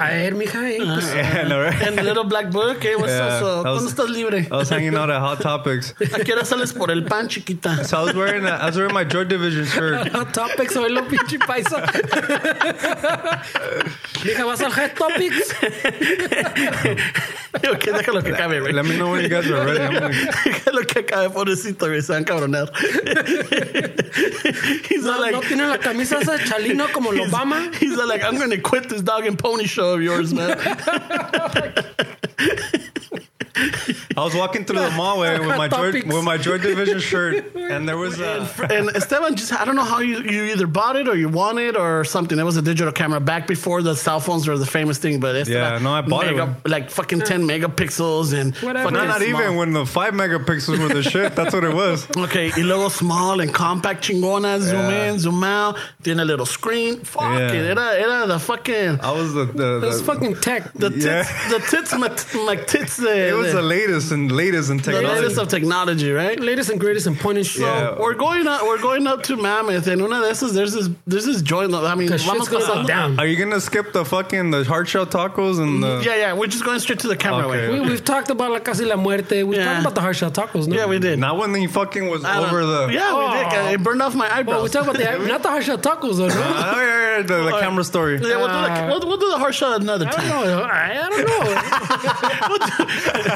A ver, mija. eh, pues, yeah, no, right? And the little black book. Hey, what's Yeah, up? So, that was- ¿Cuándo estás libre? I was hanging out at Hot Topics. ¿A qué hora sales por el pan, chiquita? So I was wearing a, I was wearing my Joy Division shirt. Hot Topics, hoy lo pinche paisa. Mija, ¿vas al Hot Topics? Ok, déjalo que acabe, güey. Let me know when you guys are ready. I'm gonna- Que lo que acabe, pobrecito, güey. Se van a cabronar. [LAUGHS] He's No, not like... no tiene la camisa esa de chalino [LAUGHS] como el Obama. he's like, I'm going to quit this dog and pony show of yours, man. [LAUGHS] I was walking through the mall eh, with my Joy, with my Joy Division [LAUGHS] shirt, and there was a. and Esteban just, I don't know how you, you either bought it or you won it or something. It was a digital camera back before the cell phones were the famous thing, but it's Yeah, no, I bought it mega, when- Like fucking 10 megapixels and Whatever. fucking No, not small. even when the five megapixels were the shit. That's what it was. [LAUGHS] Okay, y luego small and compact chingona, zoom Yeah. in, zoom out, then a little screen. Fuck Yeah. it, era, era the fucking, I was the. the, That's the fucking tech. the tits, Yeah. the tits, my, my tits, the, it was the latest and latest in technology? the latest of technology, right? Latest and greatest and point and shoot. Yeah. We're going up, we're going up to Mammoth, and una de esas, there's this, there's this joint. I mean, Because shit's gonna down. Are you gonna skip the fucking the hard shell tacos and the? Yeah, yeah, we're just going straight to the camera. Okay. way. We, we've talked about la casi la muerte. We've Yeah. talked about the hard shell tacos, no? Yeah, we did. Not when he fucking was I over the. Yeah, we did. Oh. It burned off my Well, we talked about the [LAUGHS] not the hard shell tacos, though. No? Oh, yeah, yeah, yeah, the, the camera story. yeah, we'll, do the, we'll, we'll do the harsh shot another I don't time. know. I, I don't know. [LAUGHS] [LAUGHS]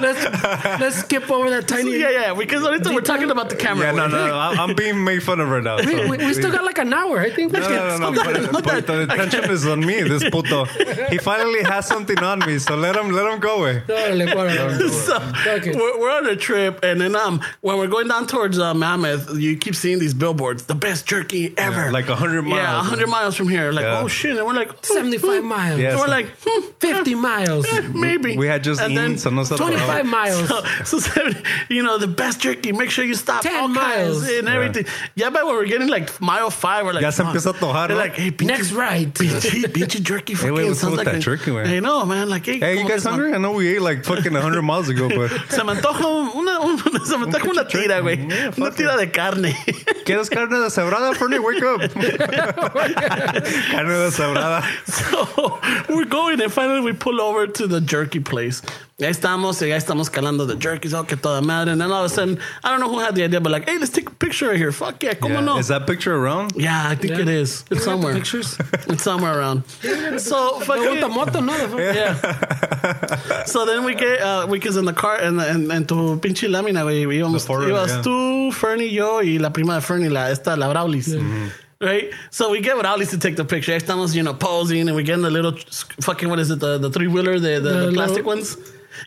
let's let's skip over that tiny. Yeah, yeah, because ahorita we're talking about the camera. Yeah, no, no, no. I- I'm being made fun of right now. We, so- we, we still got like an hour. I think. we No, can- no, no, no. But, but the attention is on me, this puto. He finally has something on me, so let him let him go away. Órale, órale. So Okay. we're, we're on a trip, and then um, when we're going down towards uh, Mammoth, you keep seeing these billboards, the best jerky ever, Yeah, like 100 miles. Yeah, miles. hundred miles from here. Like, Yeah. oh shit, and we're like 75 miles. Yeah. And we're like, hmm, 50 miles. eh, maybe We had just And eaten, then- so no se 25 miles. So, so seven- you know the best jerky. Make sure you stop 10 all kinds miles. and everything. Yeah, but when we're getting like mile five, we're like, Ya se fuck. empieza a tojar, They're like, hey, pinche, Next right. pinche, pinche jerky. [LAUGHS] Hey, wait, what's sounds up with like that a- jerky, güey? I know, man. Like, hey, Hey, you guys que se- hungry? I know we ate like fucking 100 miles ago, but [LAUGHS] Se me antoja una, una- [LAUGHS] se me antoja una tira, güey. Yeah, Una fuck tira de carne. ¿quieres carne deshebrada, Fernie? Wake up. carne deshebrada. so we're going and finally we pull over to the jerky place. Y ahí estamos, y ahí estamos calando the jerkies, oh, que toda madre. And then all of a sudden, I don't know who had the idea, but like, hey, let's take a picture right here. Fuck yeah, come Yeah. on no. Is that picture around? Yeah, I think Yeah. it is. It's We somewhere. pictures. [LAUGHS] It's somewhere around. [LAUGHS] So Pregunta fucking moto, no? The fuck- yeah. So then we get uh, we was in the car and and, and tu pinche lámina, güey. Íbamos, The foreign, ibas yeah. tú, Fernie, yo y la prima de Fernie, la esta la Braulis. Right, so we get Braulis to take the picture. Estamos, you know, posing, and we get in the little fucking what is it, the, the three wheeler, the, the, The the plastic little- ones.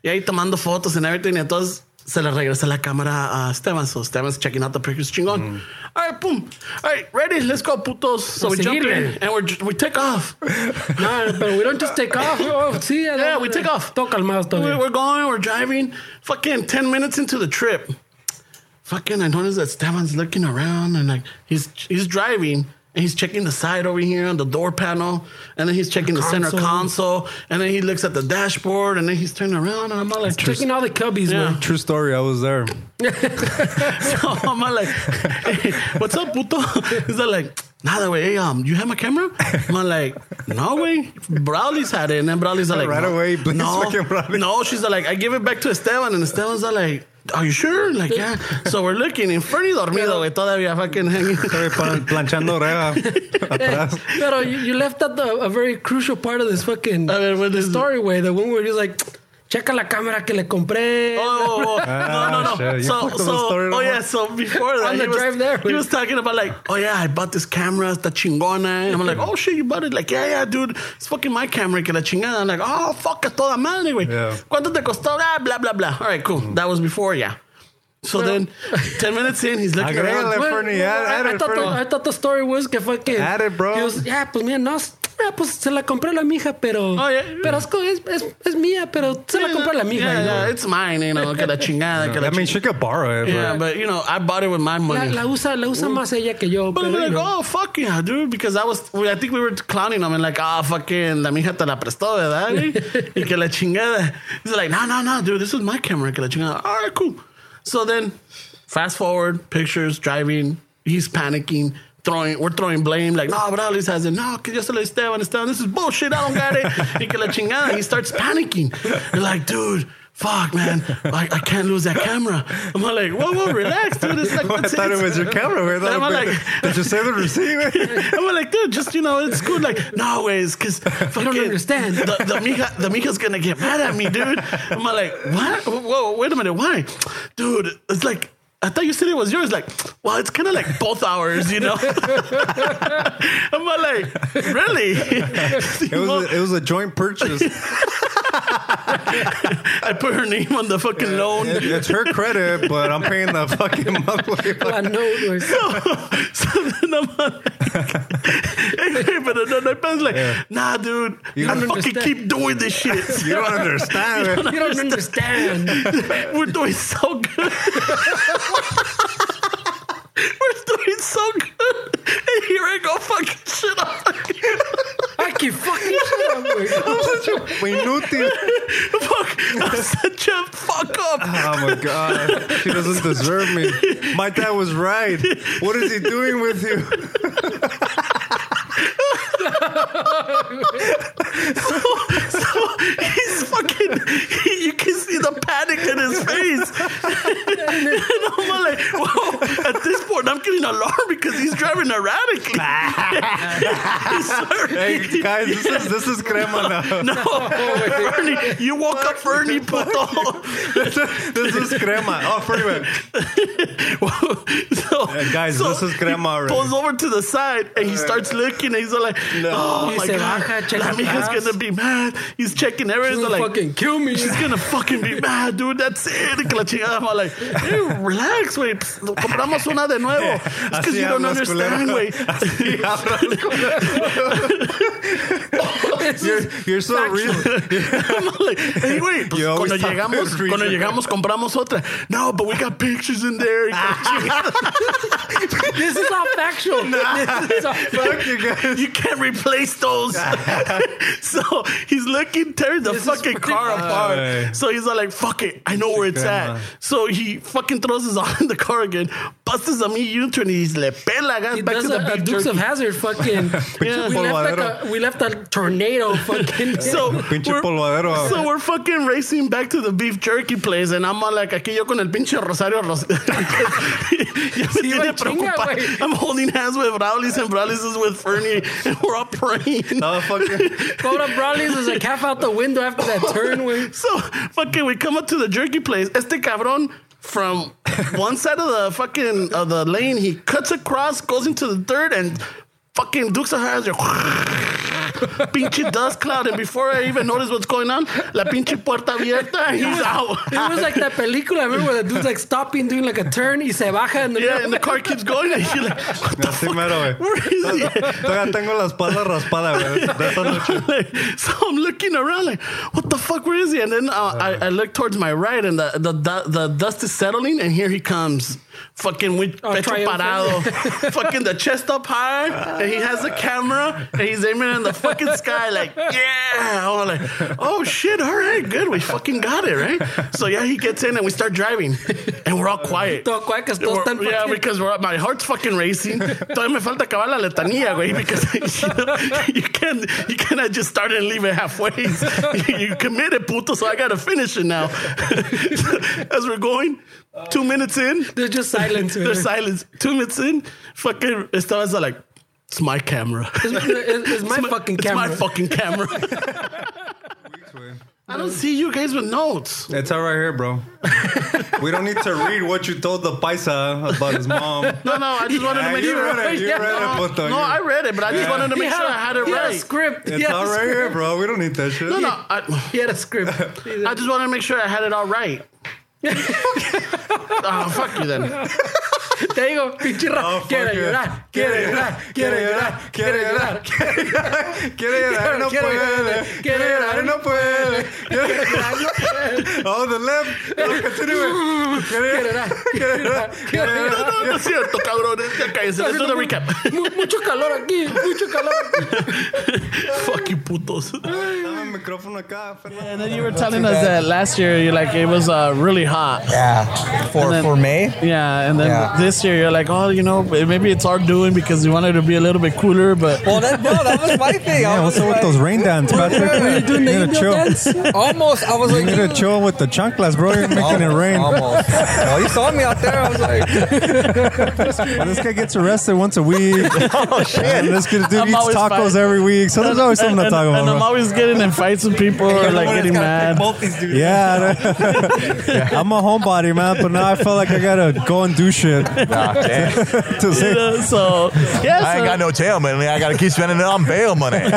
Y ahí tomando fotos and everything. Y entonces se le regresa la cámara a Esteban. So Esteban's checking out the pictures. Chingón. Mm. All right, boom. All right, ready? Let's go, putos. So A we jump in and we're, we take off. [LAUGHS] No, but we don't just take off. [LAUGHS] Oh, sí, Yeah, we take off. Todo calmados We're, we're going, we're driving. Fucking 10 minutes into the trip. Fucking, I noticed that Esteban's looking around and like he's he's driving and he's checking the side over here on the door panel. And then he's checking the, center console. console. And then he looks at the dashboard and then he's turning around and I'm all like, Checking all the cubbies, Yeah. man. True story. I was there. [LAUGHS] so I'm all like, "Hey, what's up, puto? [LAUGHS] He's all like, nada, way. Hey, um, you have my camera? I'm like, no, way. Braulis had it. And then Braulis all like, Right no, away, please, no, no. She's like, I give it back to Esteban. And Esteban's all like, are you sure? Like, yeah. So we're looking. And Fernie dormido, güey, todavía fucking hanging. [LAUGHS] Estoy plan- planchando oreja [LAUGHS] atrás. Pero you, you left out the, a very crucial part of this fucking A ver, what is story, way. The one where he's like, checa la cámara que le compré. Oh, oh, oh. Ah, no, no, no. shit. So, fucked so, oh no yeah. So before that, On the he, was, drive there. he was talking about like, oh yeah, I bought this camera, esta chingona. And I'm like, oh shit, you bought it? Like, yeah, yeah, dude, it's fucking my camera, que la chingada. I'm like, oh fuck, a toda madre, güey. Yeah. ¿Cuánto te costó? Ah, blah blah blah. All right, cool. That was before, yeah. So then, ten minutes in, he's looking Agrégale, around. Well, well, add- add I, I thought the, Fernie. I thought the story was que fue que. Add it, bro. he was, yeah, pues mira, no. Ah, pues se la compré a la mija, pero. Oh, yeah. Pero es, es, es, es mía, pero se la compré a la mija. Yeah, yeah, it's mine, you know, que la chingada, que la I mean, she could borrow it. Yeah, but but you know, I bought it with my La, money. la usa, la usa más ella que yo. But Pero, like, oh, fuck yeah, dude. Because I was, I think we were clowning him and like, ah, fucking, la mija te la prestó, ¿verdad? [LAUGHS] y que la chingada. He's like, no, no, no, dude, this is my camera. Que la chingada. All right, cool. So then, fast forward, pictures, driving. He's panicking. Throwing, we're throwing blame like, no, but Alice has it. No, que yo se lo Esteban, Esteban, this is bullshit. I don't got it. y que la chingada. He starts panicking. You're like, dude, fuck, man, I, I can't lose that camera. I'm like, whoa, whoa, relax, dude. [LAUGHS] It's like, I thought it was your camera. I'm like- Did you say the receiver? [LAUGHS] I'm like, dude, just you know, it's good. Like, no ways, because I don't understand. The, the mija, the mija's gonna get mad at me, dude. I'm like, what? Whoa, wait a minute, why, dude? It's like. I thought you said it was yours. Like, well, it's kind of like both ours, you know. [LAUGHS] I'm like, really? [LAUGHS] It was a, it was a joint purchase. [LAUGHS] I put her name on the fucking loan. It- it's her credit, but I'm paying the fucking monthly. I know, güey. [LAUGHS] so then I'm like, hey, but then I was like, nah, dude, you don't fucking understand. keep doing this shit. [LAUGHS] You don't understand. güey. You don't understand. We're doing so good. [LAUGHS] We're doing so good. And here I go fucking shit up. I keep fucking shit up, güey. [LAUGHS] Inútil. Fuck, I'm such a fuck up. Oh my god, she doesn't deserve me. My dad was right. What is he doing with you? [LAUGHS] So so he's fucking, he, you can see the panic in his face. and I'm like, whoa, at this point, I'm getting alarmed because he's driving erratically. [LAUGHS] Hey guys, this is this is crema now. no, Fernie, you woke up Fernie, puto. [LAUGHS] This is crema. Oh, freeway. [LAUGHS] so, Yeah, guys, this is He already. pulls over to the side and he starts looking and he's all like, oh He my said, god, "Baja, check la mija's gonna be mad. He's checking everything. She'll like, fucking kill me. She's gonna fucking be mad, dude. That's it. Que la chingada. I'm like, hey, relax, güey. Compramos una de nuevo. [LAUGHS] It's because you don't understand, [LAUGHS] culero. güey. You're, you're so real. [LAUGHS] I'm like, hey, güey, pues cuando llegamos, cuando llegamos compramos otra. No, but we got pictures in there. Y que la chingada. This is all factual. This is all Fuck you guys. You can't replace those. [LAUGHS] so he's looking, tearing the This fucking car fun. apart. Ay. So he's all like, fuck it, I know where it's at. So he fucking throws his [LAUGHS] arm in the car again, busts a me U-turn, and he's le pela gas He back does to the a, a beef Dukes of jerky. Hazzard fucking. [LAUGHS] Yeah. we, left like a, we left a tornado fucking. So we're, so we're fucking racing back to the beef jerky place, and I'm all like, aquí yo con el pinche Rosario Ros- Ya me iba tiene preocupado. I'm holding hands with Braulis, and Braulis is with Fernie, and we're all praying. No, fucking. Cobra Braulis is like half out the window after that [LAUGHS] turn, güey. So fucking we come up to the jerky place. Este cabrón from one side of the fucking of the lane, he cuts across, goes into the third, and fucking Dukes of Hazzard. Pinche dust cloud, and before I even notice what's going on, la pinche puerta abierta, and he's out. It was like that película, I remember where the dude's like stopping, doing like a turn, y se baja and the Yeah, and the car keeps going, and you're like, what the fuck? mero. Where is he? Todavía tengo la espalda raspada, güey. De esa [LAUGHS] noche. Like, so I'm looking around like, what the fuck? Where is he? And then uh, I, I look towards my right, and the, the the the dust is settling, and here he comes, fucking with Oh, pecho parado, [LAUGHS] fucking the chest up high, and he has a camera, and he's aiming in the fucking sky, like, yeah. I'm like, oh shit, all right, good, we fucking got it, right? So yeah, he gets in, and we start driving, and we're all quiet. Todo todos We're- están yeah, because we're, my heart's fucking racing. Todavía me falta acabar la letanía, güey, because you, [LAUGHS] know, you can't you cannot just start and leave it halfway. you committed, puto, so I gotta finish it now. [LAUGHS] As we're going, two minutes in, they're just silence. güey. there's silence. Two minutes in, fucking estabas are like, it's my camera. It's, it's- it's [LAUGHS] my fucking camera. it's my fucking camera. [LAUGHS] I don't see you guys with notes. It's all right here, bro. We don't need to read what you told the paisa about his mom. [LAUGHS] No, no, I just wanted to Yeah, make you sure. read it. You Yeah. read it, puto. No, You- I read it, but I just Yeah. wanted to make had sure a- I had it he right. a script. He It's had a all right script. here, bro. We don't need that shit. No, no, I, He had a script. I just wanted to make sure I had it all right. [LAUGHS] oh, fuck you then. [LAUGHS] Te digo, pinche ra- Oh, quiere llorar, quiere llorar, quiere llorar, quiere llorar. Quiere llorar no Quiere llorar, puede. quiere llorar no puede. Quiere llorar, no puede. [LAUGHS] Oh, the left. No, continue. Quiere llorar, quiere llorar, quiere No, llorar. no, no es cierto, cabrón. Ya cállense. Let's do the recap. Mu- Mucho calor aquí, mucho calor aquí. Fuck you, putos. Dame micrófono acá. And then you were telling us that last year, you like it was uh, really hot. Yeah, for for May. Yeah, and then Yeah. This year. You're like, oh, you know, maybe it's our doing because we wanted to be a little bit cooler, but Well, that, no, that was my thing. I Yeah, was what's up with those rain dance, Patrick? Were you doing the You need to chill. dance? Almost. I was You like, need to chill with the chanclas, bro. You're making it rain. Almost. Well, you saw me out there. I was like, Well, this guy gets arrested once a week. [LAUGHS] oh shit! And this kid dude I'm eats tacos fighting. every week, so there's always something to talk about. and I'm bro. always getting in fights with people or like getting mad. both these dudes. Yeah, [LAUGHS] I'm a homebody, man, but now I feel like I gotta go and do shit Nah, [LAUGHS] damn. to You know, so yeah, I ain't so- got no tail money. I got to keep spending it on bail money. [LAUGHS]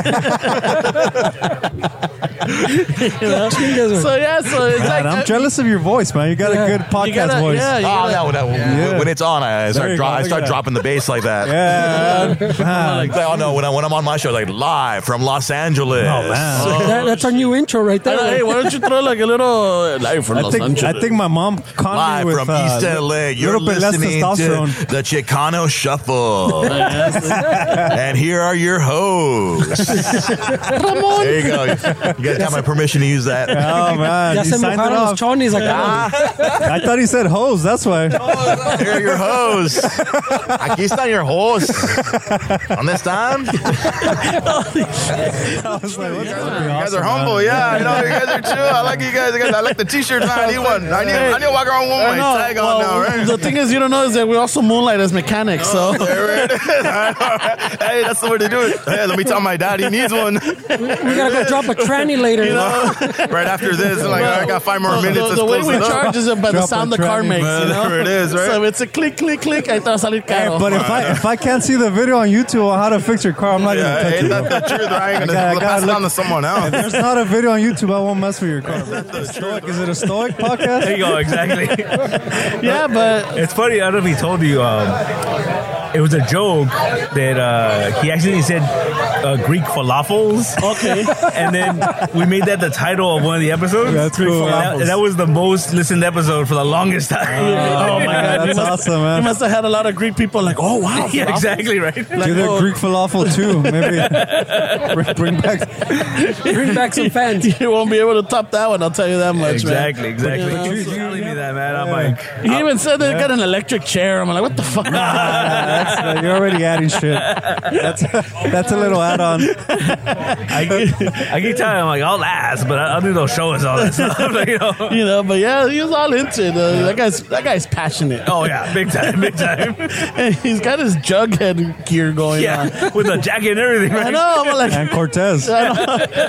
[LAUGHS] you know? so yeah, so it's like I'm uh, jealous of your voice, man. You got a good podcast gotta- voice. yeah, you Oh, gotta- no, no. Yeah. When it's on, I There start, you dro- go, I look start that. dropping the bass like that. Yeah, [LAUGHS] man. Like, oh no, when, I, when I'm on my show, like live from Los Angeles. Oh, man. That, that's our new intro right there. hey, why don't you throw like a little uh, live from I Los think Angeles? I think my mom conned Live me with from uh, East LA, you're little bit less listening to the Chicano Shuffle. [LAUGHS] and here are your hosts. There you go. You guys got my permission to use that. [LAUGHS] Oh man, Ya you se signed it mojaron los off. chonis acá. I thought he said hose. That's why. Here are your hosts. Aquí están your hosts. ¿Dónde están? [LAUGHS] I was like, what's You guys are humble, yeah. You know, you guys are chill. I like you guys. I like the t-shirt, man. I need one. I need, I need to walk around with I my know, tag on well, now, right? The thing is, you don't know is that we also moonlight as mechanics. So [LAUGHS] hey, that's the way to do it. Hey, let me tell my dad he needs one. We gotta go drop a tranny later. [LAUGHS] right after this, like I got five more the, minutes. the, to the way close we it charge is by the sound the car makes. You know? There it is, right? So it's a click, click, click. I thought salir Hey, caro. but if I if I can't see the video on YouTube on how to fix your car, I'm not Yeah, gonna touch ain't it. that bro. the truth? [LAUGHS] I ain't gonna gotta- pass gotta it on to someone else. If there's not a video on YouTube, I won't mess with your car. Stoic, is it a stoic podcast? There you go, exactly. [LAUGHS] yeah, but it's funny. I don't know if he told you. Um, it was a joke that uh, he actually said uh, Greek falafels. Okay. [LAUGHS] and then we made that the title of one of the episodes. That's Greek cool. And that, and that was the most listened episode for the longest time. oh my god, [LAUGHS] that's you must, awesome, You must have had a lot of Greek people like, oh wow, [LAUGHS] yeah, exactly right. Like, Do the oh, Greek falafel too. Maybe bring, bring back. Bring back some fans. You won't be able to top that one. I'll tell you that much, exactly, man. exactly. But, You you know, you telling me that, man. I'm like, He even said they got an electric chair. I'm like, what the fuck? That's, uh, you're already adding shit. That's that's a little add-on. I, I keep telling him like I'll last, but I, I'll do those shows all that stuff. like, you know. you know, but yeah, he was all into it. Uh, that guy's that guy's passionate. Oh yeah, big time, big time. [LAUGHS] And he's got his jughead gear going on. Yeah, with the jacket and everything. I Right? know. I'm like, And Cortez. I know.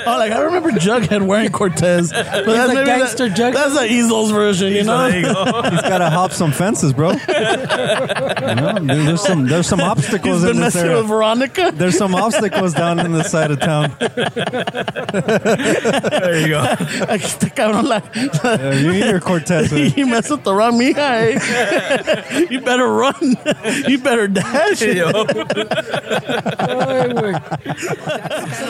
I'm like, I remember Jughead wearing Cortez, but that's a maybe gangster that, Jughead. That's the Easel's version, you So know. there you go. He's got to hop some fences, bro. [LAUGHS] You know, there- there's some there's some [LAUGHS] He's obstacles been in this messing area. with Veronica. [LAUGHS] There's some obstacles down in the side of town. [LAUGHS] There you go. Este cabrón, like, Yeah, you need your Cortez. man. you mess with the wrong mija. eh? you better run. you better dash. Yo.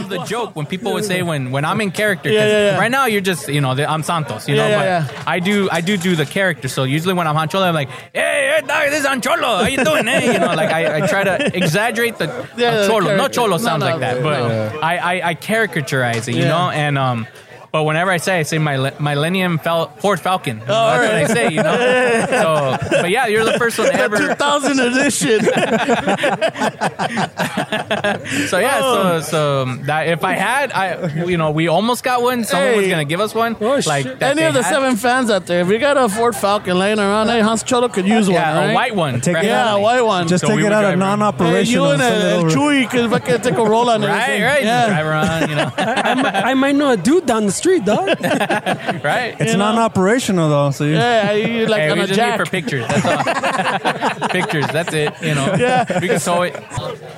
the joke when people would say when when I'm in character. 'cause Yeah, yeah, yeah. Right now you're just you know the, I'm Santos, you know. Yeah, but yeah, I do I do do the character. So usually when I'm Hancholo, I'm like, hey, hey, dog, this is Hancholo. How you doing? Hey, you know, like I, I try to exaggerate the Yeah, uh, the cholo. No cholo sounds no, like that, but. I, I I caricaturize it, you know, and um. But whenever I say, I say my Millennium Fal- Ford Falcon. You Oh, that's what I say, you know. So, but yeah, you're the first one to [LAUGHS] The ever. 2000 edition. [LAUGHS] So yeah, so so um, that if I had, I you know, we almost got one. Someone was gonna give us one. Oh, like shit. Any of the had. seven fans out there, if you got a Ford Falcon laying around, hey, Hans Cholo could use one, yeah, right? a white one. Take it Yeah, a white one. Just So take we it out of non-operational. you and send it uh. Chewy could fucking take a roll on it. Right, right. Yeah. Drive around, you know. [LAUGHS] I, might, I might know a dude down the street, dog. [LAUGHS] right. It's You know? non-operational though, so you, Yeah, you like Hey, on we a just need jack. for pictures. That's all. [LAUGHS] pictures. That's it. You know. Yeah. We can sew it.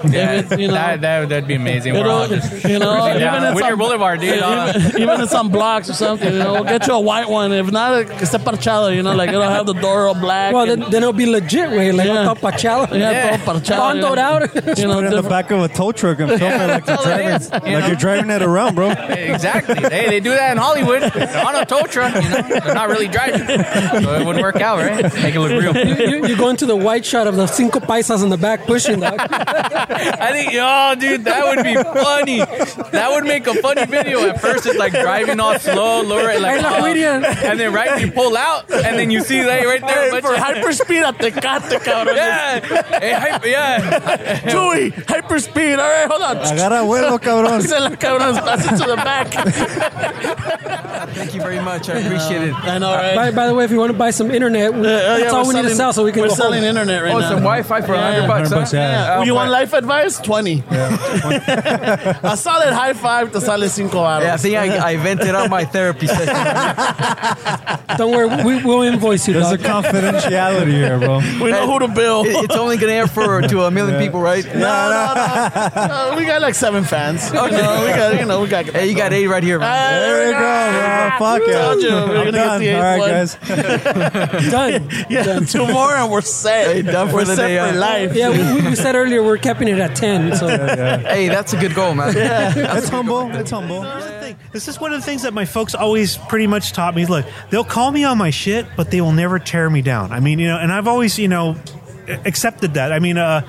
Yeah. It- you know, that that that'd be amazing. We're all just you know, cruising even down it's Whittier on- Boulevard, dude. all- even, even it's on blocks or something. You know, we'll get you a white one. If not, que esté parchado. You know, like it'll have the door all black. well, then, then it'll be legit, way like Yeah. yeah. Pachala. yeah, Yeah. todo parchado. Bondoed out. You know, put it in the back of a tow truck and film it like you're That's [LAUGHS] all it driving, like you're driving it around, bro. exactly. Hey, they do that in Hollywood. They're on a tow truck, you know. They're not really driving. So it would work out, right? Make it look real. You, you, you go into the white shot of the cinco paisas in the back pushing dog. I think, oh, dude, that would be funny. That would make a funny video. At first, it's like driving off slow, lower, it like, Ay, la uh, Julian. and then right, you pull out, and then you see like right there. a Hey, bunch for of- hyperspeed at Tecate, cabrón. Yeah, hey, hype, yeah. Chewy, hyperspeed. All right, hold on. Agarra vuelo, cabrón. [LAUGHS] Se la cabrón, pass it to the back. Thank you very much. I appreciate it. I know, right? by, by the way, if you want to buy some internet, Uh, that's yeah, all we're we need to sell so we can We're selling home. internet right Oh, now. some Wi-Fi for a hundred bucks. huh? 100 bucks, yeah. Yeah. Uh, you want life advice? 20. [LAUGHS] a solid high five to sale cinco Yeah, I think I, I vented out my therapy session. [LAUGHS] Don't worry, we, we'll invoice you, There's a confidentiality here, bro. [LAUGHS] we know who to bill. It- it's only gonna air for to a million people, right? no, no, no. No, we got like seven fans. You know, we got, you know, we got. Hey, you got eight right here, man. There we go, bro. Fuck Told you, yeah. we're I'm gonna get done. the All right, guys. [LAUGHS] Done. [LAUGHS] Yeah, two more and we're set. Hey, done for we're the set day, for yeah. life. Yeah, we, we said earlier we're capping it at 10. So Hey, that's a good goal, man. It's humble. It's humble. Here's the thing. This is one of the things that my folks always pretty much taught me. Look, they'll call me on my shit, but they will never tear me down. I mean, you know, and I've always, you know, accepted that. I mean, uh,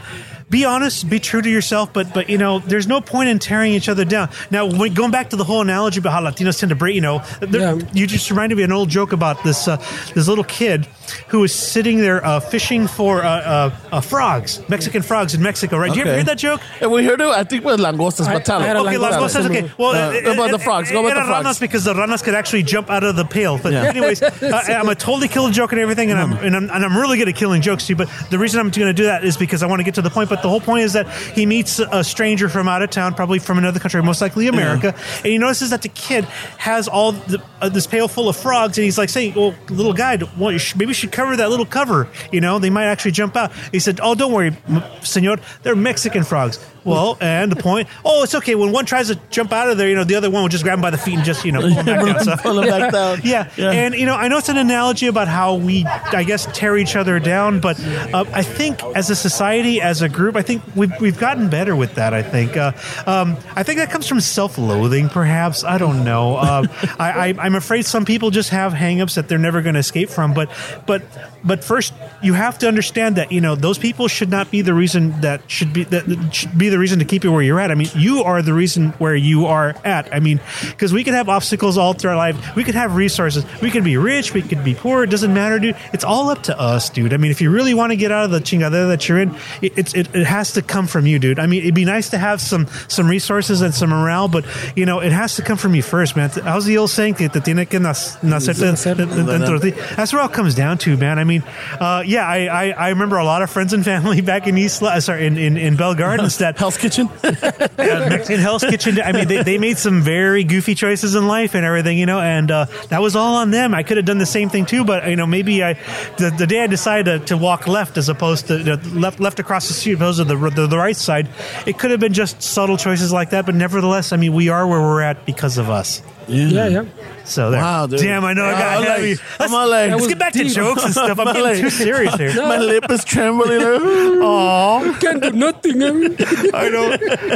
be honest, be true to yourself, but but you know, there's no point in tearing each other down. Now, when, going back to the whole analogy about how Latinos tend to break, you know, there- you just reminded me of an old joke about this uh, this little kid who was sitting there uh, fishing for uh, uh, uh, frogs, Mexican frogs in Mexico. Right? Did you ever hear that joke? And we heard it, I think, with langostas, but tell I had a it. Okay, langosta. langostas. Okay, well, Uh, about the frogs. Go about the frogs. ranas because the ranas could actually jump out of the pail. But Yeah. anyways, [LAUGHS] I'm a totally kill a joke and everything, and I'm, and I'm and I'm really good at killing jokes too. But the reason I'm going to do that is because I want to get to the point. But the whole point is that he meets a stranger from out of town, probably from another country, most likely America, and he notices that the kid has all the, uh, this pail full of frogs, and he's like saying, "Well, little guy, well, you should- maybe you should cover that little cover. You know, they might actually jump out." He said, "Oh, don't worry, senor, they're Mexican frogs." Well, and the point, oh, it's okay. When one tries to jump out of there, you know, the other one will just grab him by the feet and just, you know, pull him back [LAUGHS] down. So, Pull him back down. [LAUGHS] yeah. Yeah. And, you know, I know it's an analogy about how we, I guess, tear each other down, but uh, I think as a society, as a group, I think we've, we've gotten better with that, I think. Uh, um, I think that comes from self loathing, perhaps. I don't know. Um, [LAUGHS] I, I, I'm afraid some people just have hangups that they're never going to escape from. But, but, but first, you have to understand that, you know, those people should not be the reason that should be, that should be the reason to keep you where you're at. I mean, you are the reason where you are at. I mean, because we could have obstacles all through our life. We could have resources. We could be rich. We could be poor. It doesn't matter, dude. It's all up to us, dude. I mean, if you really want to get out of the chingadera that you're in, it, it's it, it has to come from you, dude. I mean, it'd be nice to have some some resources and some morale, but you know, it has to come from you first, man. How's the old saying? Que te tiene que nas- nacer dentro de ti. That's where it all comes down to, man. I mean, uh, yeah, I, I I remember a lot of friends and family [LAUGHS] back in East, uh, sorry, in in, in Bell Gardens [LAUGHS] that Hell's Kitchen. [LAUGHS] uh, Mexican Hell's Kitchen. I mean, they, they made some very goofy choices in life and everything, you know, and uh, that was all on them. I could have done the same thing too, but you know, maybe I the, the day I decided to, to walk left as opposed to uh, left left across the street opposed to the, the the right side, it could have been just subtle choices like that. But nevertheless, I mean, we are where we're at because of us. Yeah, yeah. So there. Wow, dude. Damn, I know I got I'm heavy. like- let's, I'm all like- let's get back to deep. jokes and stuff. [LAUGHS] I'm I'm getting like- too serious here. [LAUGHS] My lip is trembling. Like, Aw. [LAUGHS] Can't do nothing. eh? I know.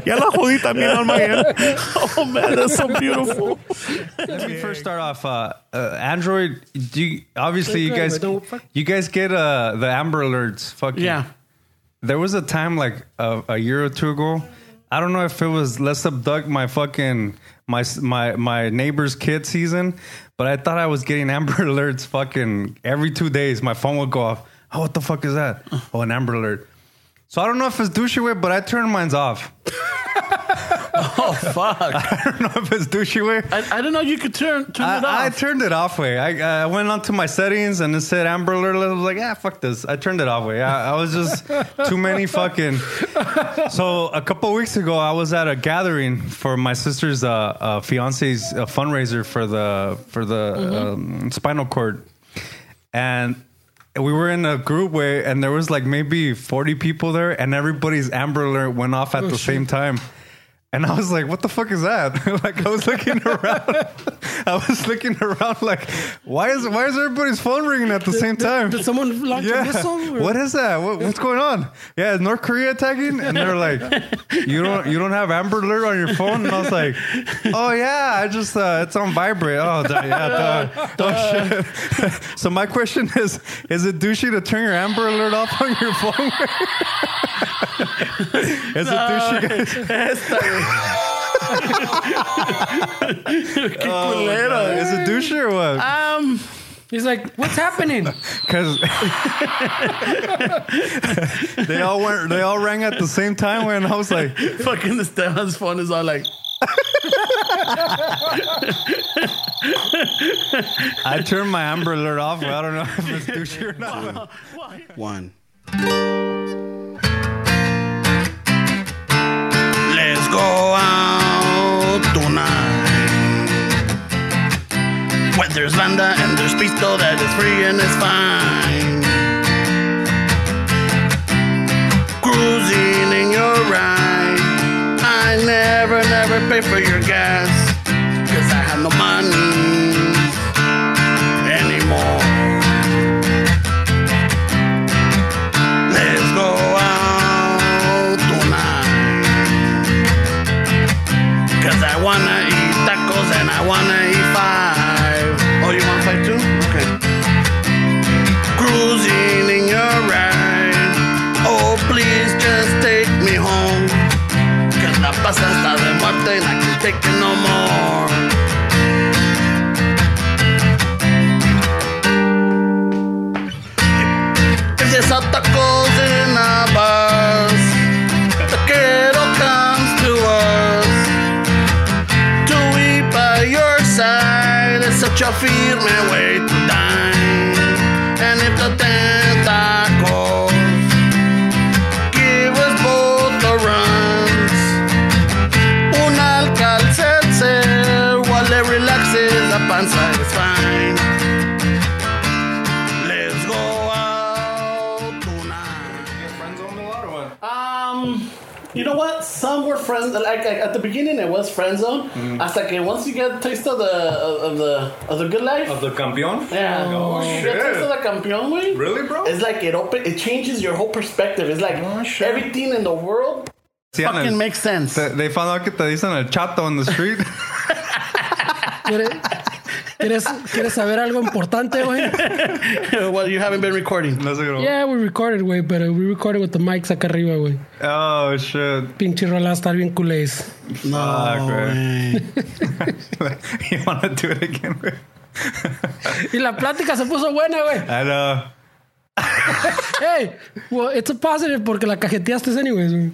Ya la jodí también on my end. Oh, man, that's so beautiful. Let me first start off. Uh, uh, Android, do you, obviously you guys but don't fuck- you guys get uh, the Amber Alerts. Fucking. Yeah. There was a time like a, a year or two ago. I don't know if it was let's abduct my fucking my my my neighbor's kid season, but I thought I was getting [LAUGHS] Amber Alerts fucking every two days. My phone would go off. Oh, what the fuck is that? Oh, an Amber Alert. So I don't know if it's douchey way, but I turned mine's off. [LAUGHS] [LAUGHS] Oh, fuck. I don't know if it's douchey way. I, I didn't know you could turn, turn it off. I turned it off way. I, I went onto my settings and it said Amber Alert. I was like, ah, fuck this. I turned it off way. I, I was just [LAUGHS] too many fucking. So a couple weeks ago, I was at a gathering for my sister's uh, uh, fiance's uh, fundraiser for the for the um, spinal cord, and we were in a group where and there was like maybe forty people there, and everybody's Amber Alert went off at the same time. And I was like, what the fuck is that? [LAUGHS] like I was looking around. I was looking around like, why is why is everybody's phone ringing at the same time? Did someone launch a missile? [LAUGHS] or- What is that? What, what's going on? Yeah, is North Korea attacking? And they're like, you don't you don't have Amber Alert on your phone? And I was like, oh yeah, I just uh, it's on vibrate. Oh duh, yeah, [LAUGHS] duh. oh shit. so my question is, is it douchey to turn your Amber Alert off on your phone? Is it douchey? guys? [LAUGHS] Oh, God. Is it douchey or what? Um, he's like, what's happening? [LAUGHS] Because [LAUGHS] they all went, they all rang at the same time, and I was like, fucking the Esteban's phone is all like. I turned my Amber Alert off. I don't know if it's douchey or not. One. Let's go out tonight. Where there's Vanda and there's Pisto that is free and it's fine. Cruising in your ride. I never, never pay for your gas. Cause I have no money Cause I wanna eat tacos and I wanna eat beginning, it was friend zone. Mm-hmm. Hasta que once you get a taste of the of the of the good life. Of the campeón? Yeah. Oh, You get a taste of the campeón, way. Really, bro? It's like it open. It changes your whole perspective. It's like oh, everything in the world Sí, fucking Ana, makes sense. te- They found out que te dicen el chato on the street. ¿Quieres, ¿quieres, ¿Quieres saber algo importante, güey? [LAUGHS] well, you haven't been recording. Yeah, we recorded, güey, pero we recorded with the mics acá arriba, güey. Oh, shit. Pinche rola estar bien culés. Fuck, güey. [LAUGHS] you want to do it again, güey? Y la plática se puso buena, güey. I know. [LAUGHS] Hey, well, it's a positive porque la cajeteaste anyways, güey.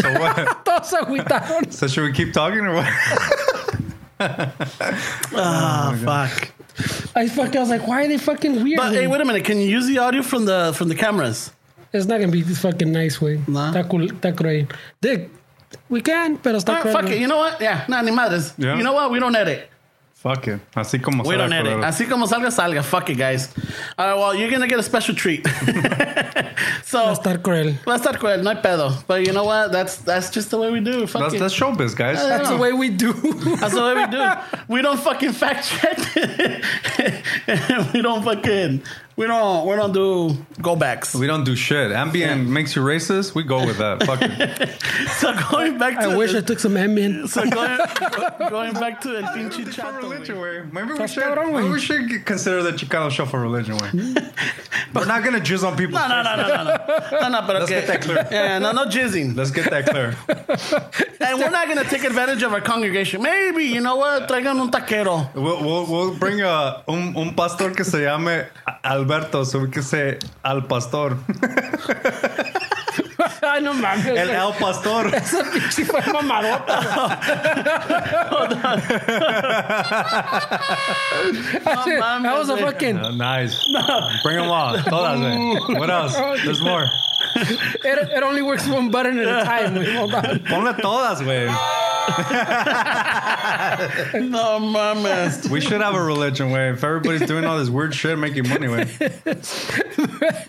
So what? Todos se agüitaron. So should we keep talking or what? [LAUGHS] Ah, fuck. I fucking, I was like, why are they fucking weird? But hey, wait a minute. Can you use the audio from the from the cameras? It's not gonna be this fucking nice, güey. Está cool, está cruel. Dick, we can, pero está Ah, cruel. fuck it. You know what? Yeah, nah, ni madres. Yeah. You know what? We don't edit. Fuck it. Así como We sale, don't edit. Así como salga, salga. Fuck it, guys. All right, well, you're gonna get a special treat. [LAUGHS] so Va a estar cruel. va a estar cruel, no hay pedo. But you know what? That's that's just the way we do. Fuck That's, it. that's showbiz, guys. I That's the way we do. That's the way we do. We don't fucking fact check. [LAUGHS] we don't fucking. We don't. We don't do go backs. We don't do shit. Ambien makes you racist. We go with that. Fuck it. [LAUGHS] So going back to I wish I took some Ambien. [LAUGHS] so going, going back to el pinche chato. religion, güey. way. Maybe we Estás should. cabrón, Maybe güey. we should get- consider the Chicano show for religion, way. [LAUGHS] We're not gonna jizz on people. No, no, no, no, no, no, no, no. But Let's okay. get that clear. Yeah, no, no jizzing. Let's get that clear. And we're not gonna take advantage of our congregation. Maybe you know what? Traigan un taquero. We'll, we'll, we'll bring a, un, un pastor que se llame Alberto, say Al Pastor. [LAUGHS] Ay, no mames. El. El Pastor. Esa pinche fue mamadota. güey. That was a fucking. Oh, nice. Bring them all. Todas, güey. What else? [LAUGHS] There's more. It, it only works one button at a time. güey. Hold on. Ponle todas, güey. [LAUGHS] [LAUGHS] no mames. We should have a religion where if everybody's doing all this weird shit, making money, way. [LAUGHS]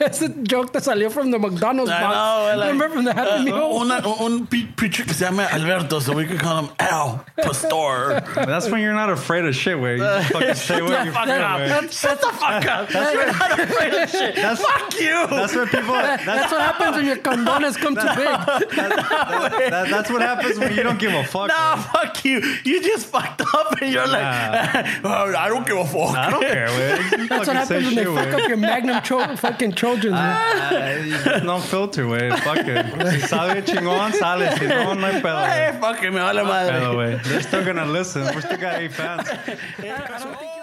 Ese joke that salió from the McDonald's I box. know, like, Remember from the Happy uh, Meal? Uh, una- uh, un pe- preacher que se llama Alberto, so we could call him Al Pastor. That's when you're not afraid of shit, way. You just fucking say what you Fuck feel, up. way. Shut the fuck up. That's You're not afraid of shit. Fuck you. That's what people. That's, That's, what happens when your condones come too [LAUGHS] big. that, that's what happens when you don't give a fuck. Nah, fuck you. You just fucked up and you're like, "Oh, I don't give a fuck. I don't care, way. You That's what happens when they shit, fuck way. up your Magnum tro- fucking Trojans. man. Ah, no filter, güey. Fuck it. Si sabe chingón, sale. Si no, no hay pedo, Hey, güey. fuck it, me vale Pedo, madre. güey. They're still gonna listen. We're still got eight fans.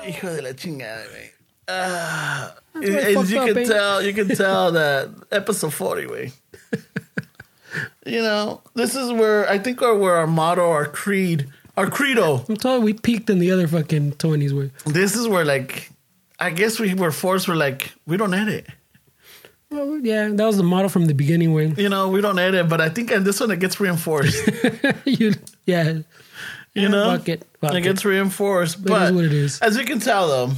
Hijo de la chingada, güey. Ah, That's why I as you up, can eh? tell, you can tell that episode 40, way. you know, this is where I think our, where our motto, our creed, our credo. I'm telling you, we peaked in the other fucking 20s. Way. This is where, like, I guess we were forced. We're like, we don't edit. Well, yeah, that was the model from the beginning. Way. You know, we don't edit, but I think in this one it gets reinforced. [LAUGHS] you, yeah. You know, Fuck it. Fuck it gets reinforced. But is what it is. as you can tell, though,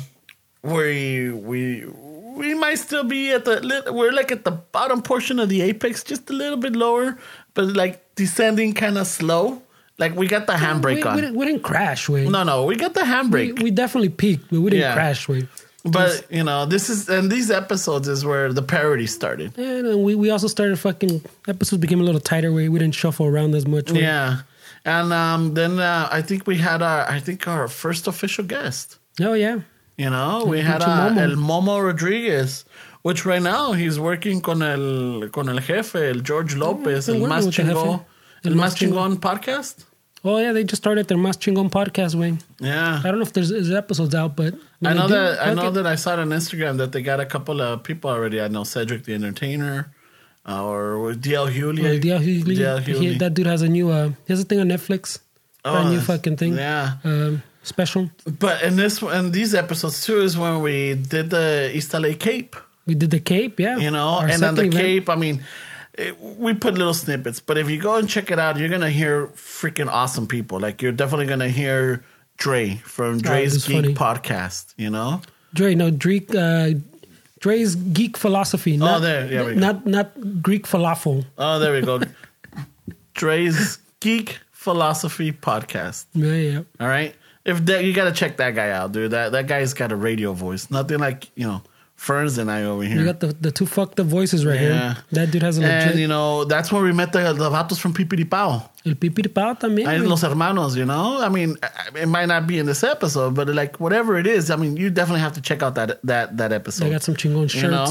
we we we might still be at the we're like at the bottom portion of the apex, just a little bit lower, but like descending kind of slow. Like we got the handbrake we, on. We, didn't, we didn't crash. Way. no, no, we got the handbrake. we definitely peaked, but we didn't Yeah. crash. Way. but you know, this is and these episodes is where the parody started. And uh, we, we also started fucking episodes became a little tighter. Way we didn't shuffle around as much. way. Yeah, and um, then uh, I think we had our I think our first official guest. Oh yeah. You know, we had uh, Momo. El Momo Rodriguez, which right now he's working con el con el jefe, el George Lopez, been el más with the jefe. chingón, El el más chingón podcast. Oh yeah, they just started their Mas Chingon podcast. Way. Yeah, I don't know if there's, there's episodes out, but I know that I know it. that I saw it on Instagram that they got a couple of people already. I know Cedric the Entertainer, uh, or DL Hughley. Well, DL Hughley, DL he- that dude has a new uh, he has a thing on Netflix. brand new fucking thing. Yeah, Um, special. but in this in these episodes too is when we did the East LA Cape. We did the Cape, yeah. you know Our and on the event. cape i mean it, we put little snippets but if you go and check it out you're gonna hear freaking awesome people like you're definitely gonna hear dre from dre's it's geek funny. podcast you know Dre, no, Dre, uh, Dre's geek philosophy. Not, there, yeah, we go. not not Greek falafel. oh there we go dre's geek philosophy podcast [LAUGHS] Yeah, yeah. all right if that you gotta check that guy out dude that that guy's got a radio voice nothing like you know ferns and i over here You got the, the two fucked up voices right Yeah. here. That dude has a and you know that's where we met the, the vatos from pipiripao El pipiripao también. Güey. los hermanos, you know. I mean, it might not be in this episode, but like whatever it is, I mean, you definitely have to check out that that that episode. They got some chingon shirts. You know,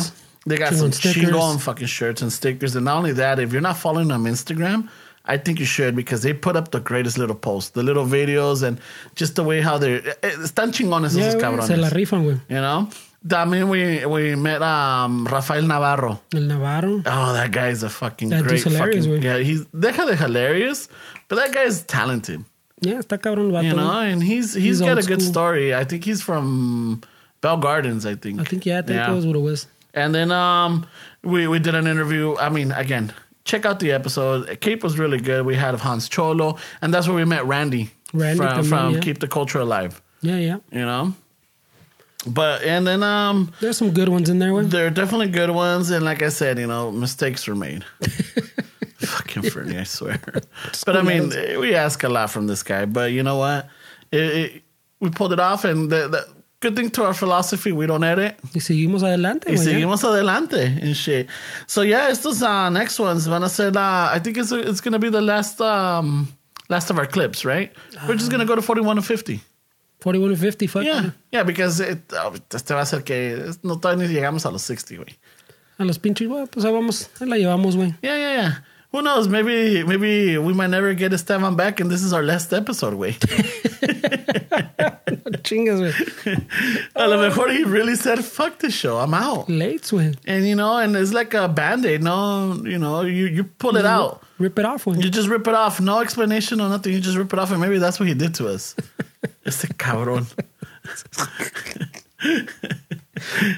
they got chingon some stickers. chingon fucking shirts and stickers, and not only that, if you're not following them on Instagram, I think you should because they put up the greatest little posts, the little videos, and just the way how they're eh, están chingones Yeah, esos güey, se la rifan, güey. You know. También we we met um, Rafael Navarro. El Navarro. Oh, that guy's a fucking That great hilarious, fucking yeah. He's deja de hilarious, but that guy's talented. Yeah, está cabrón el vato. You know, and he's he's He's got a good school. story. I think he's from Bell Gardens. I think. I think, yeah, I think Yeah. that was what it was. And then um, we we did an interview. I mean, again, check out the episode. Cape was really good. We had Hans Cholo, and that's where we met Randy, Randy from, también, from yeah. Keep the Culture Alive. Yeah, yeah. You know. But and then um, There's some good ones in there. güey. there are definitely good ones, and like I said, you know, mistakes were made. [LAUGHS] Fucking Fernie, I swear. [LAUGHS] but I mean, we ask a lot from this guy. But you know what? It, it, we pulled it off, and the, the good thing to our philosophy, we don't edit. Y seguimos adelante, Y seguimos adelante and shit. So yeah, estos uh, next ones van a ser uh, I think it's it's gonna be the last um last of our clips, right? We're just gonna go to forty one to fifty. 41 and 50, fuck. Yeah, yeah, because it, uh, este va a ser que no todavía ni llegamos a los 60, güey. A los pinches, güey, pues ahí vamos, ahí la llevamos, güey. Yeah, yeah, yeah. Who knows? Maybe maybe we might never get Esteban back, and this is our last episode, güey. [LAUGHS] Chingas, güey. a lo mejor he really said, "Fuck this show, I'm out." Late, güey. And you know, and it's like a band aid. No, you know, you you pull it out. Rip it off. You just rip it off. No explanation or nothing. You just rip it off, and maybe that's what he did to us. it's [LAUGHS] este cabrón. [LAUGHS]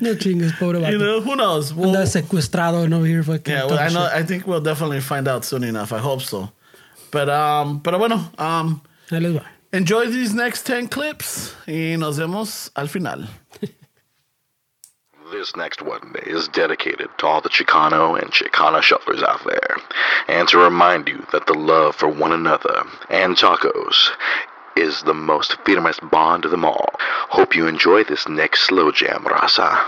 No chingas, pobre vato. You know, who knows? We'll- Anda secuestrado and over here fucking. yeah, well, I know. shit. I think we'll definitely find out soon enough. I hope so. But um, pero bueno, um, Ahí les va. Enjoy these next 10 clips y nos vemos al final. This next one is dedicated to all the Chicano and Chicana shufflers out there, and to remind you that the love for one another and tacos is the most firmest bond of them all. Hope you enjoy this next slow jam, Raza.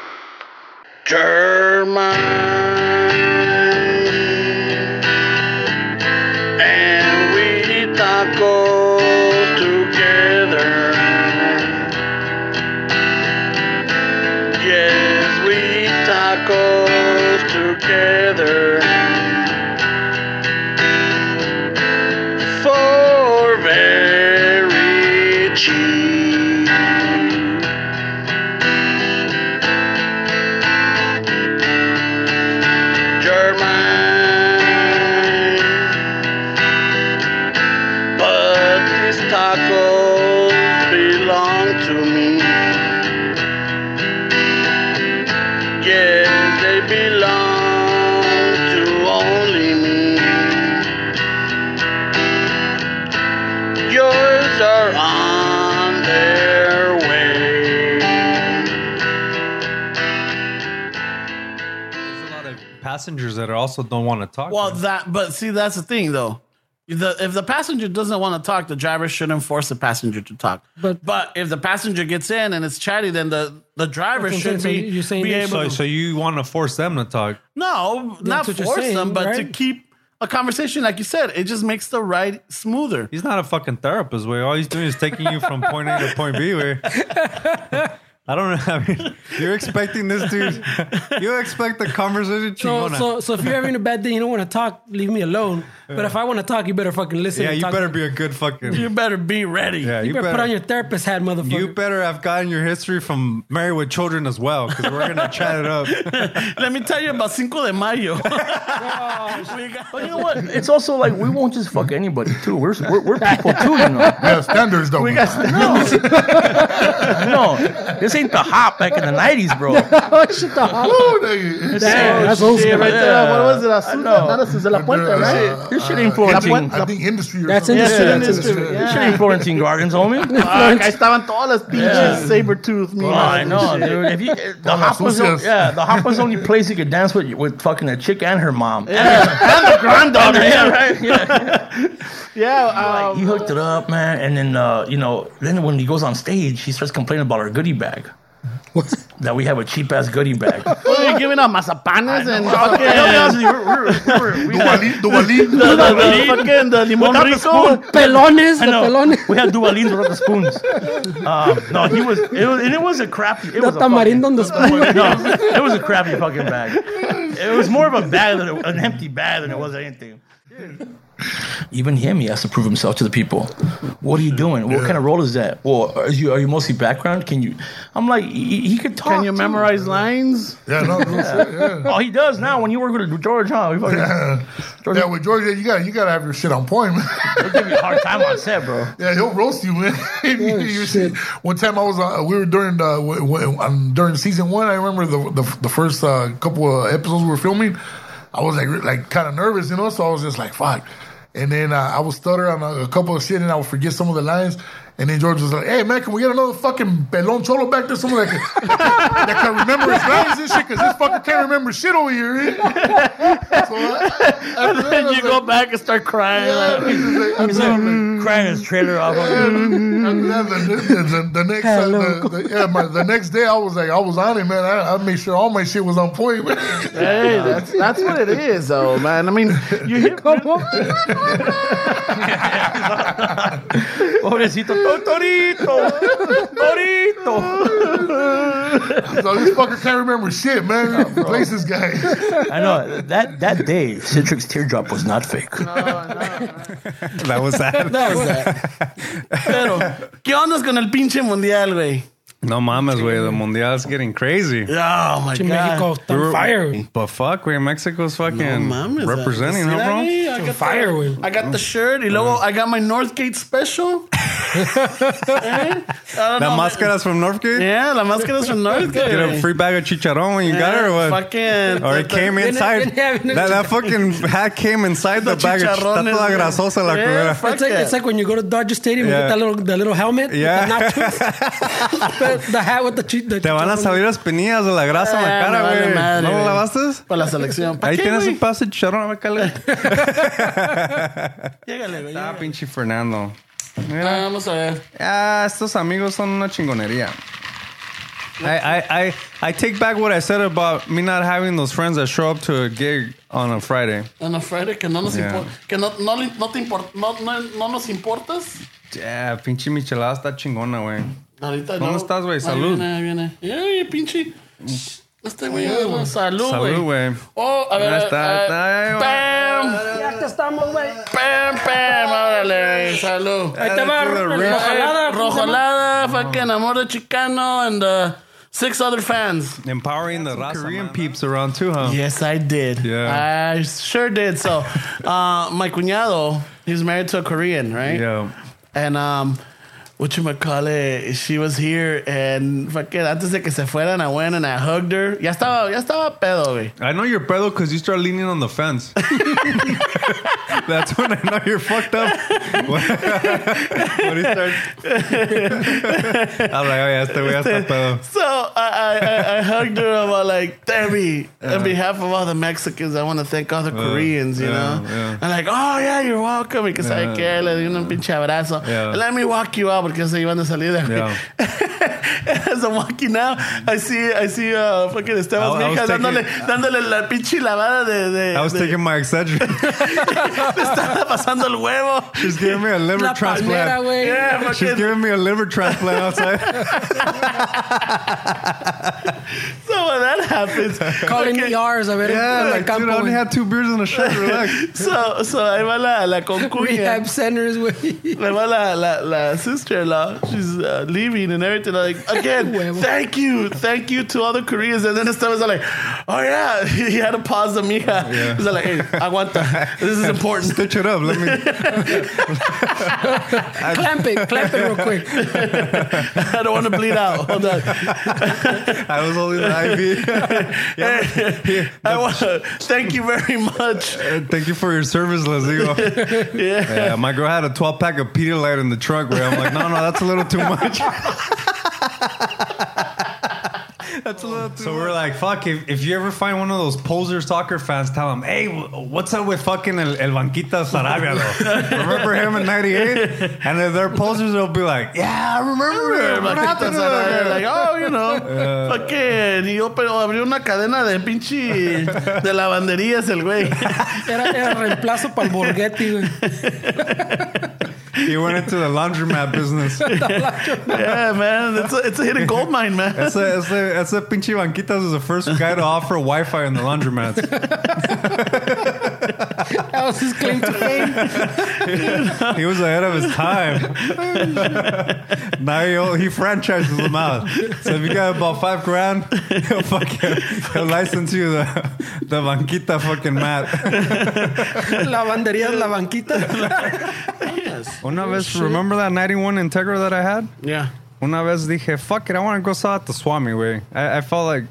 and we tacos tacos belong to me. Yes, they belong to only me. Yours are on their way. There's a lot of passengers that also don't want to talk. Well, that, but see, that's the thing though. The, if the passenger doesn't want to talk, the driver shouldn't force the passenger to talk. But but if the passenger gets in and it's chatty, then the, the driver That's what should I'm be, you're saying be able so, to. so you want to force them to talk? No, not force saying, them, but to keep a conversation, like you said, it just makes the ride smoother. He's not a fucking therapist. Way all he's doing is taking you from point A to point B. Way. [LAUGHS] I don't know. [LAUGHS] I mean, you're expecting this dude. You expect the conversation to. So, chingona. so, so if you're having a bad day, you don't want to talk, leave me alone. But if I want to talk, you better fucking listen. yeah, you talk better be a good fucking. You better be ready. Yeah, You, better, put on your therapist hat, motherfucker. You better have gotten your history from Married with Children as well, because we're gonna chat it up. [LAUGHS] Let me tell you about Cinco de Mayo. [LAUGHS] But you know what? It's also like we won't just fuck anybody too. We're we're, we're people too, you know. We have standards, though. We got standards. no, this ain't the hop back in the nineties, bro. [LAUGHS] Shut the hell up. Damn, that's old Shit, school. right there. What was it? I Azusa, know. not Azusa, La Puente, right? This shit ain't Florentine. I think industry or That's something. industry. Yeah, that's industry. industry. This shit ain't Florentine Gardens, homie. [LAUGHS] Fuck, ahí estaban todas las pinches saber tooth. Oh, I know, dude. If you, the hop was yeah, the hop was the only place you could dance with with fucking a chick and her mom. and the granddaughter. [LAUGHS] Yeah, right. Yeah. Yeah, Like, um, he hooked it up, man, and then uh, you know, then when he goes on stage, he starts complaining about our goodie bag. [LAUGHS] That we have a cheap ass goodie bag. [LAUGHS] what are you giving out? Mazapanes and Well, fucking. Duvalin, Duvalin. The, the, the, fucking the limon Without the rico. spoon. Pelones, I the know. pelones. We had duvalines [LAUGHS] without the spoons. Uh, no, he was, it was, and it was a crappy. It The was a tamarind on the spoon. fucking, no, it was a crappy fucking bag. It was more of a bag than a, an empty bag than it was anything. Even him, he has to prove himself to the people. What are you doing? What kind of role is that? Well, are you are you mostly background? Can you? I'm like, he, he could talk. Can you too. memorize lines? Yeah, no, no shit, yeah. Oh, he does now. When you work with George, huh? He fucking, Yeah. yeah, with George, you got you got to have your shit on point, man. he'll give you a hard time on set, bro. [LAUGHS] Yeah, he'll roast you, man. [LAUGHS] You see- one time I was, uh, we were during the w- w- um, during season one. I remember the the, the first uh, couple of episodes we were filming. I was like like kind of nervous, you know. So I was just like, fuck. And then uh, I would stutter on a, a couple of shit, and I would forget some of the lines. And then George was like, "Hey man, can we get another fucking pelon cholo back there? Someone that can, [LAUGHS] that can remember his lines and shit, because this fucker can't remember shit over here." [LAUGHS] so I, And [LAUGHS] then you go back and start crying. yeah, like, he's like, I'm He's like, like crying his trailer off. After that, the, the, the, the next uh, the, the, yeah, my, the next day I was like I was on it, man. I, I made sure all my shit was on point. man. Hey, that's that's what it is, though, man. I mean, you hear Pobrecito Oh, Torito. Torito. so this fucker can't remember shit, man. Replace this guy. I know that that day, Citrix teardrop was not fake. that was that. [LAUGHS] That was that. Pero, ¿qué ondas con el pinche mundial, güey? No mames, güey. The mundial is getting crazy. Oh my Pinche god. Mexico We on were- fire. But fuck, güey. Mexico's fucking No mames, representing, uh, huh, bro? I got Fire, the, güey. I got the shirt. Y luego I got my Northgate special. [LAUGHS] That máscaras from Northgate? Yeah, la máscaras from Northgate. Get a free bag of chicharron when you got it or what? Fucking. Or it came inside. That, that fucking hat came inside the, bag of Está toda grasosa la Yeah, It's like, it's like when you go to Dodger Stadium Yeah. and get that little the little helmet, Yeah. [LAUGHS] [LAUGHS] the, hat with the, the Te van a salir las penillas de la grasa en la Ah, cara, me vale güey. madre, ¿No lo lavaste? Para la selección. ¿Pa Ahí qué, tienes güey? un pedazo de chicharrón, bácale. Llégale, [LAUGHS] güey. Ah, pinche Fernando. Ah, Mira. vamos a ver. Ah, estos amigos son una chingonería. I, I, I, I take back what I said about me not having those friends that show up to a gig on a Friday. On a Friday que no nos Yeah. importa. Que no, no, no te import, no, no, no nos importas. Yeah, pinche michelada está chingona, güey. Ahorita ¿Dónde no. estás, güey? Ahí Salud. Viene, ahí viene. Ay, pinche. Este güey. ah, Salud, güey. Salud, güey. Oh, a ver. Ahí está, ah, está, ahí va. ¡Pam! Ya te estamos, güey. ¡Pam, pam! Órale, güey. Salud. Ahí te va to the el rim. rojolada. ¿cómo? Rojolada, fucking Amor de Chicano, and uh, six other fans. Empowering the Korean peeps around too, huh? Yes, I did. Yeah. I sure did. So, uh, my cuñado, he's married to a Korean, right? Yeah. And um, what you call it? She was here, and fucking antes de que se fueran, I went and I hugged her. Ya estaba, ya estaba pedo, güey. I know you're pedo because you start leaning on the fence. [LAUGHS] That's when I know you're fucked up. when he starts. I'm like, oh yeah, este güey ya está pedo. So I, I, I, hugged her. I'm like, Debbie, on behalf of all the Mexicans, I want to thank all the Koreans, you yeah, know? yeah. I'm like, oh, yeah, you're welcome. Y que sabe que le di un pinche abrazo. Let me walk you out because se iban a salir de aquí. Yeah. [LAUGHS] As I'm walking out, I see, I see uh, fucking Esteban I- I was Mija dándole, dándole la pinche lavada de... de I was de- taking my Excedrin. [LAUGHS] [LAUGHS] [LAUGHS] le estaba pasando el huevo. She's giving me a liver La palmera, transplant. güey. Yeah, She's fucking- giving me a liver transplant outside. [LAUGHS] So when that happens... [LAUGHS] Calling fucking- ERs a ver yeah, en el dude, I only güey. had two beers and a shot. Relax. So, so ahí va la, la concuña. Rehab centers, güey. Me va la, la, la sister-in-law. She's uh, leaving and everything. Like, again, thank you. Thank you to all the Koreans. And then Esteban was like, oh, yeah. He had to pause the mija. Yeah. He's like, hey, aguanta. This is important. Stitch it up. Let me. [LAUGHS] clamp it, clamp it real quick. [LAUGHS] I don't want to bleed out. Hold on. I was only the IV. [LAUGHS] yeah, Hey, I want thank you very much. Uh, Thank you for your service, les digo. Yeah. Yeah, my girl had a 12 pack of Pedialyte in the trunk. Where I'm like, no, no, that's a little too much. That's a little too so we're like, fuck. If, if you ever find one of those poser soccer fans, tell them, hey, what's up with fucking El, El Banquita Sarabia? Though? [LAUGHS] remember him in '98? And if they're posers, they'll be like, yeah, I remember him. What happened to that? Like, oh, you know, [LAUGHS] fucking, y yo pero abrió una cadena de pinche de lavanderías el güey. Era, era reemplazo para el Borgetti, güey. [LAUGHS] [LAUGHS] He went into the laundromat business. [LAUGHS] yeah, man, it's a, it's a hidden gold mine, man. That's a, that's a, that's a pinche Banquitas is the first guy to offer Wi-Fi in the laundromats. [LAUGHS] That was his claim to fame. he was ahead of his time. now he, he franchises them out. So if you got about five grand, he'll fucking he'll license you the the banquita fucking mat. Lavandería de la banquita. Una vez, remember that 91 Integra that I had? Yeah. Una vez dije, fuck it, I want to go sell at the swap meet way. I, I felt like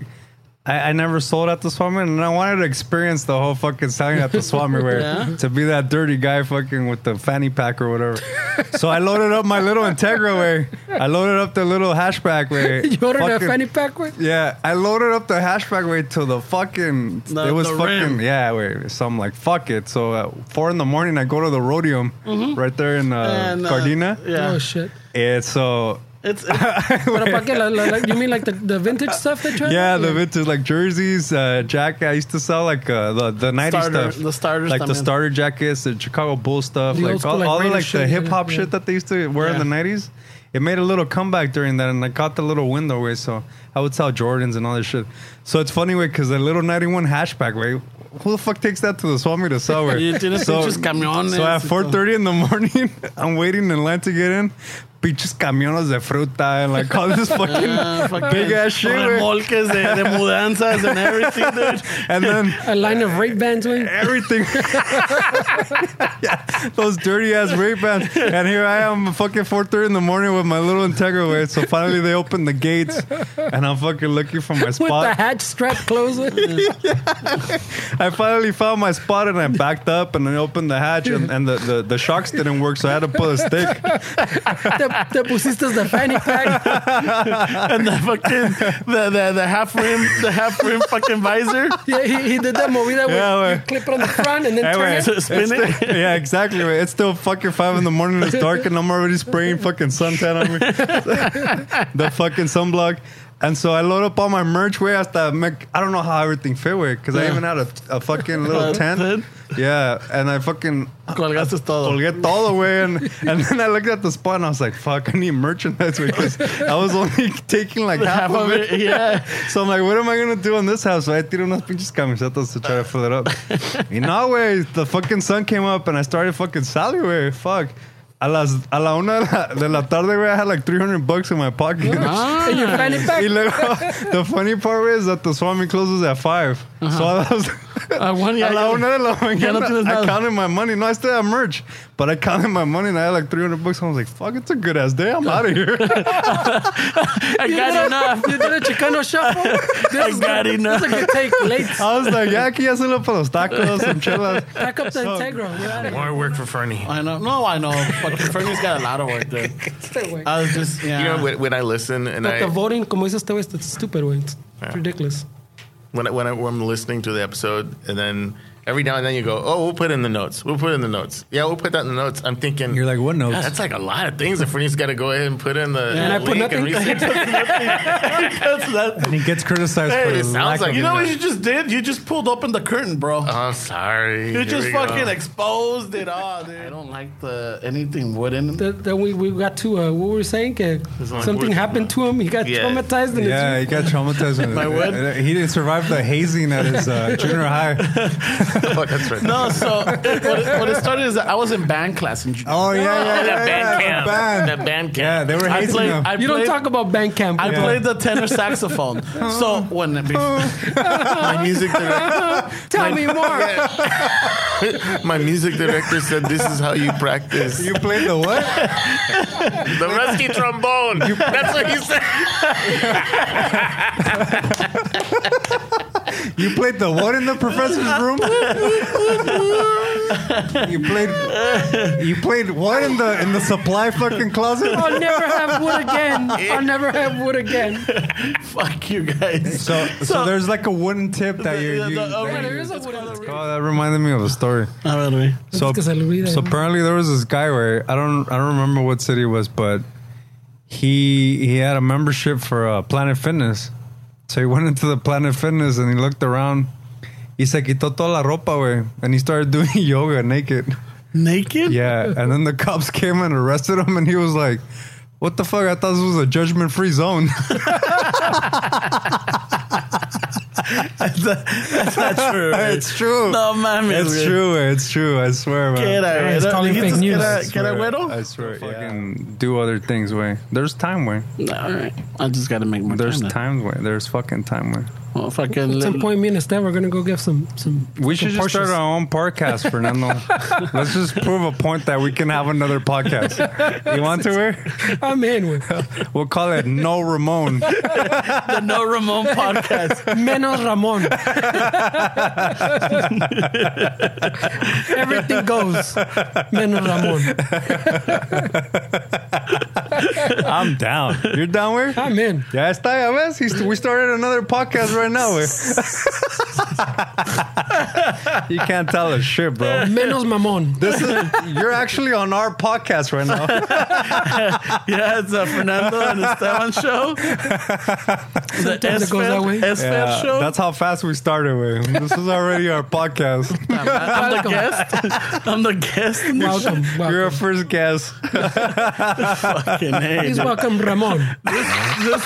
I, I never sold at the swap meet and I wanted to experience the whole fucking selling at the [LAUGHS] swap meet way. Yeah. To be that dirty guy fucking with the fanny pack or whatever. [LAUGHS] so I loaded up my little Integra way. I loaded up the little hatchback way. [LAUGHS] You ordered a fanny pack, güey? Yeah, I loaded up the hatchback way to the fucking. The- it was the fucking rim. yeah. Wait, so I'm like fuck it. So at four in the morning, I go to the Roadium right there in uh, And, uh, Gardena. yeah. Oh, shit. And so [LAUGHS] It's, Pero pa' qué? La- la- la- you mean like the, the vintage stuff that you had? yeah, the vintage like jerseys, uh, jacket. I used to sell like uh, the the '90s stuff, the starters like the starter jackets, the Chicago Bulls stuff, The like school, all, like, all the Raider like the hip hop yeah. shit that they used to wear in the '90s. It made a little comeback during that, and I caught the little window way. So I would sell Jordans and all this shit. So it's funny way because the little '91 hatchback way. Who the fuck takes that to the swap meet to sell? it? Y tienes pinches camiones so at 4:30 in the [LAUGHS] morning, I'm waiting in line to get in. Pinches camiones de fruta and like all this [LAUGHS] fucking Ah, fucking big ass shit, güey. remolques de, de mudanzas and everything, dude. [LAUGHS] And then A line of rape bands, güey. everything. [LAUGHS] yeah, those dirty ass rape bands. And here I am, fucking 4:30 in the morning with my little Integra way. So finally they open the gates, and I'm fucking looking for my spot. With the spot. hatch strap closed. I finally found my spot, and I backed up, and I opened the hatch, and, and the, the the shocks didn't work, so I had to pull a stick. te, te pusiste the fanny pack. and the fucking the, the, the half rim the half rim fucking visor. Yeah, he, he did that movida where Yeah, you clip it on the front and then Hey, turn wait, it. So spin it's it. still- yeah, exactly. Right. It's still fucking five in the morning. It's dark, and I'm already spraying fucking suntan on me. [LAUGHS] the fucking sunblock. And so I load up all my merch way hasta make, I don't know how everything fit way because I even had a, a fucking [LAUGHS] little tent. Yeah, and I fucking Colgaste todo. colgué todo way, and and then I looked at the spot and I was like, "Fuck, I need merchandise because I was only [LAUGHS] taking like half, Half of it." it, yeah. [LAUGHS] So I'm like, "What am I gonna do in this house?" So I tiré unas pinches camisetas to try to fill it up. y no, way, the fucking sun came up and I started fucking Sally way. Fuck. A, las, a la una de la, de la tarde, güey, I had like 300 bucks in my pocket. In your fanny pack. Y luego, the funny part is that the swap meet closes at 5. So I was, Uh, one, [LAUGHS] a la una de la Ya no I nada. counted my money. No, I still have merch, but I counted my money and I had like 300 bucks. I was like, fuck, it's a good ass day. I'm out of here. [LAUGHS] I You got did enough. You did a Chicano shuffle. [LAUGHS] This I got good. enough. This is a good take. Late. I was like, yeah, aquí ya solo para los tacos, some chelas. Pack up the So- Integra. We're out of here. More work for Fernie. I know. No, I know. Fucking Fernie's got a lot of work there. Stay away. I was just yeah. You know, when, when I listen and I But I the voting, como dices este güey, it's stupid, güey. It's ridiculous. when I, when, I, when I'm listening to the episode, and then every now and then you go, "Oh, we'll put it in the notes. We'll put it in the notes. Yeah, we'll put that in the notes." I'm thinking, You're like, what notes? "God, that's like a lot of things that Fernie's got to go ahead and put in the And I put link and nothing. research. [LAUGHS] That's that. And he gets criticized Hey, for it sounds lack like of You know what you just did? You just pulled open the curtain, bro. I'm oh, sorry. you Here just we go. fucking exposed it all, dude. I don't like the anything wooden. Then that we, we got to, uh, what were we saying? Que like something happened to him. He got Yeah. traumatized. And Yeah, he got traumatized. [LAUGHS] My wood? Uh, He didn't survive the hazing at his uh, junior high. [LAUGHS] [LAUGHS] Oh, that's right. No, so it, what, it, what it started is that I was in band class in junior. Oh, yeah, yeah, the yeah. band yeah, camp. the band. The band camp. Yeah, they were I hazing played. him. I you don't talk about band camp. I Yeah. played the tenor saxophone. [LAUGHS] so when [LAUGHS] my music director, Tell me more. my music director said, "This is how you practice." You played the what? the rusty trombone. That's what he said. You played the what in the professor's room? you played you played what in the in the supply fucking closet? I'll never have wood again. I'll never have wood again. fuck you guys. So, so there's like a wooden tip that you. you the- oh, that Yeah, you- there is a wooden Oh, that reminded me of a story. A ver, güey. So, Es que se le olvida. so apparently there was this guy where I don't I don't remember what city it was, but he he had a membership for uh, Planet Fitness. So he went into the Planet Fitness and he looked around. Y se quitó toda la ropa, güey, and he started [LAUGHS] doing yoga naked. Naked? Yeah, and then the cops came and arrested him, and he was like, "What the fuck? I thought this was a judgment-free zone." [LAUGHS] [LAUGHS] That's not true. güey. [LAUGHS] it's true. No mames. It's güey. true. It's true. I swear, man. ¿Qué era, güey? It's calling Dijiste fake news. era- I que era swear, güero? I swear. Fucking do other things, way. There's time, way. All right. I just got to make more There's time. times, way. There's fucking time, way. Well, fucking At some point, me and Estelle are gonna go get some some. We should just start our own podcast, Fernando. [LAUGHS] Let's just prove a point that we can have another podcast. You want to? Way? I'm in with We'll call it No Ramon. the No Ramon podcast. Menos Ramon. Everything goes. Menos Ramon. I'm down. You're down, where? I'm in. Ya está, ya ves? He's- We started another podcast right now, way. [LAUGHS] you can't tell us shit, bro. Menos Mamon. This is you're actually on our podcast right now. yeah, it's a Fernando and Esteban show. the Sometimes it goes that way. SFED Yeah, show. that's how fast we started with. This is already our podcast. [LAUGHS] I'm the guest. I'm the guest. in the Welcome. You're welcome. our first guest. show. Fucking hey, Please welcome Ramon. This, this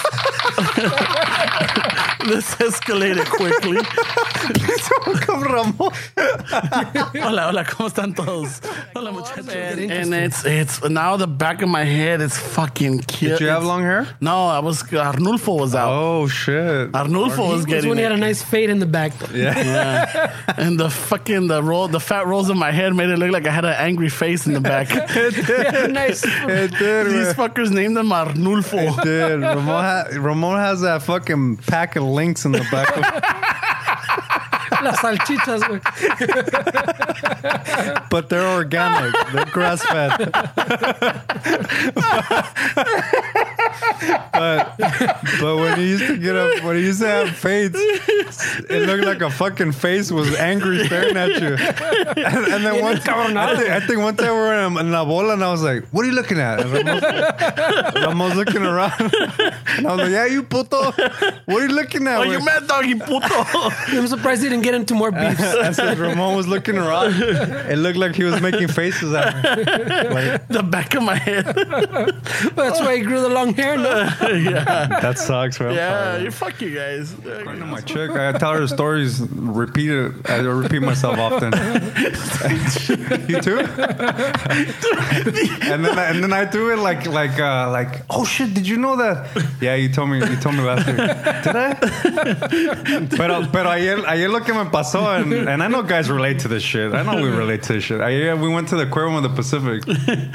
[LAUGHS] escalated quickly. [LAUGHS] hola, hola, ¿cómo están todos? Hola, muchachos. And it's it's now the back of my head is fucking cute. Did you have long hair? No, I was Arnulfo was out. Oh shit. Arnulfo was This getting one he had a nice fade in the back. [LAUGHS] Yeah. and the fucking the roll the fat rolls in my head made it look like I had an angry face in the back. Yeah, nice. It did, These fuckers named him Arnulfo. Dude, Ramon, ha- Ramon has that fucking pack of links in the back. Of- [LAUGHS] Las salchichas, güey. [LAUGHS] but they're organic. They're grass fed. [LAUGHS] but but when he used to get up, when he used to have fades, it looked like a fucking face was angry staring at you. And, and then one time, I think, I think one time we were in, in La Bola, and I was like, "What are you looking at?" And Ramon's, Ramon's looking around, and I was like, "Yeah, you puto. What are you looking at?" Oh, you güey?" mad doggy puto. I'm surprised he didn't get into more [LAUGHS] beefs. As as Ramon was looking around, [LAUGHS] it looked like he was making faces at me. Like, the back of my head. [LAUGHS] That's why he grew the long hair. No? yeah. that sucks, man. Yeah, you fuck you guys. My chick, I tell her stories, repeat it. I repeat myself often. you too? and then, I, and then I do it like, like, uh, like, oh shit! Did you know that? Yeah, you told me. You told me last week. Did I? pero, pero ayer, ayer lo que me pasó, and, and I know guys relate to this shit. I know we relate to this shit. Ayer we went to the aquarium of the Pacific.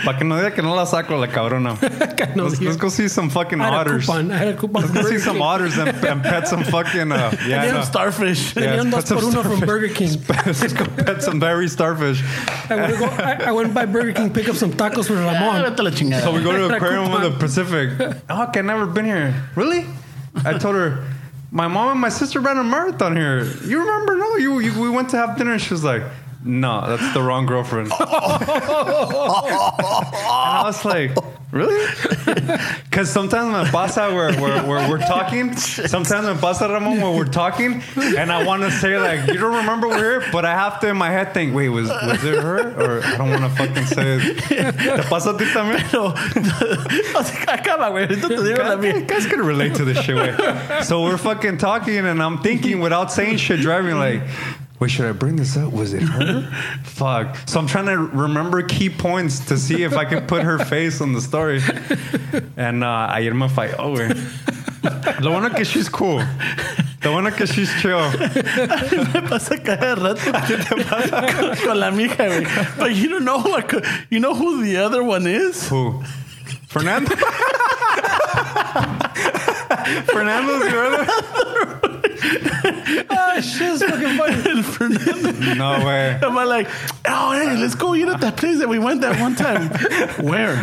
Pa que no diga que no la saco la cabrona. [LAUGHS] Let's, let's go see some fucking I had otters. coupon. Had a coupon. Let's go see some otters and, and pet some fucking uh, [LAUGHS] yeah, I Damn know. starfish. Yeah, Tenían let's pet por some uno from. Burger King. [LAUGHS] Let's go pet some berry starfish. I went, to go, I, I went by Burger King, pick up some tacos for Ramon. Vete a la chingada. So we go to the aquarium of the. Pacific. Oh, okay, never been here. Really? I told her, my mom and my sister ran a marathon here. You remember? No, you, you we went to have dinner. She was like, no, that's the wrong girlfriend. [LAUGHS] and I was like, really? [LAUGHS] Because sometimes my pasa we're, we're, we're, we're talking. [LAUGHS] Sometimes my pasa Ramon when we're talking, and I want to say like, you don't remember we're here, but I have to in my head think, wait, was was it her? Or I don't want to fucking say it. [LAUGHS] ¿Te pasa a ti también? Pero, acaba, güey. Ahorita te digo la mía. You guys can relate to this shit, way. So we're fucking talking, and I'm thinking without saying shit, driving like, wait, should I bring this up? Was it her? [LAUGHS] Fuck. So I'm trying to remember key points to see if I can put her [LAUGHS] face on the story. And uh, ayer me falló, güey. Lo bueno que she's cool. Lo bueno que she's chill. me pasa cada rato con, [LAUGHS] con la mija, güey. But you don't know what, you know who the other one is? Who? Fernando? Fernando's your other? [LAUGHS] Ah, oh, shit, it's fucking funny. [LAUGHS] No way. Am I like, oh, hey, let's go eat at that place that we went that one time? [LAUGHS] Where?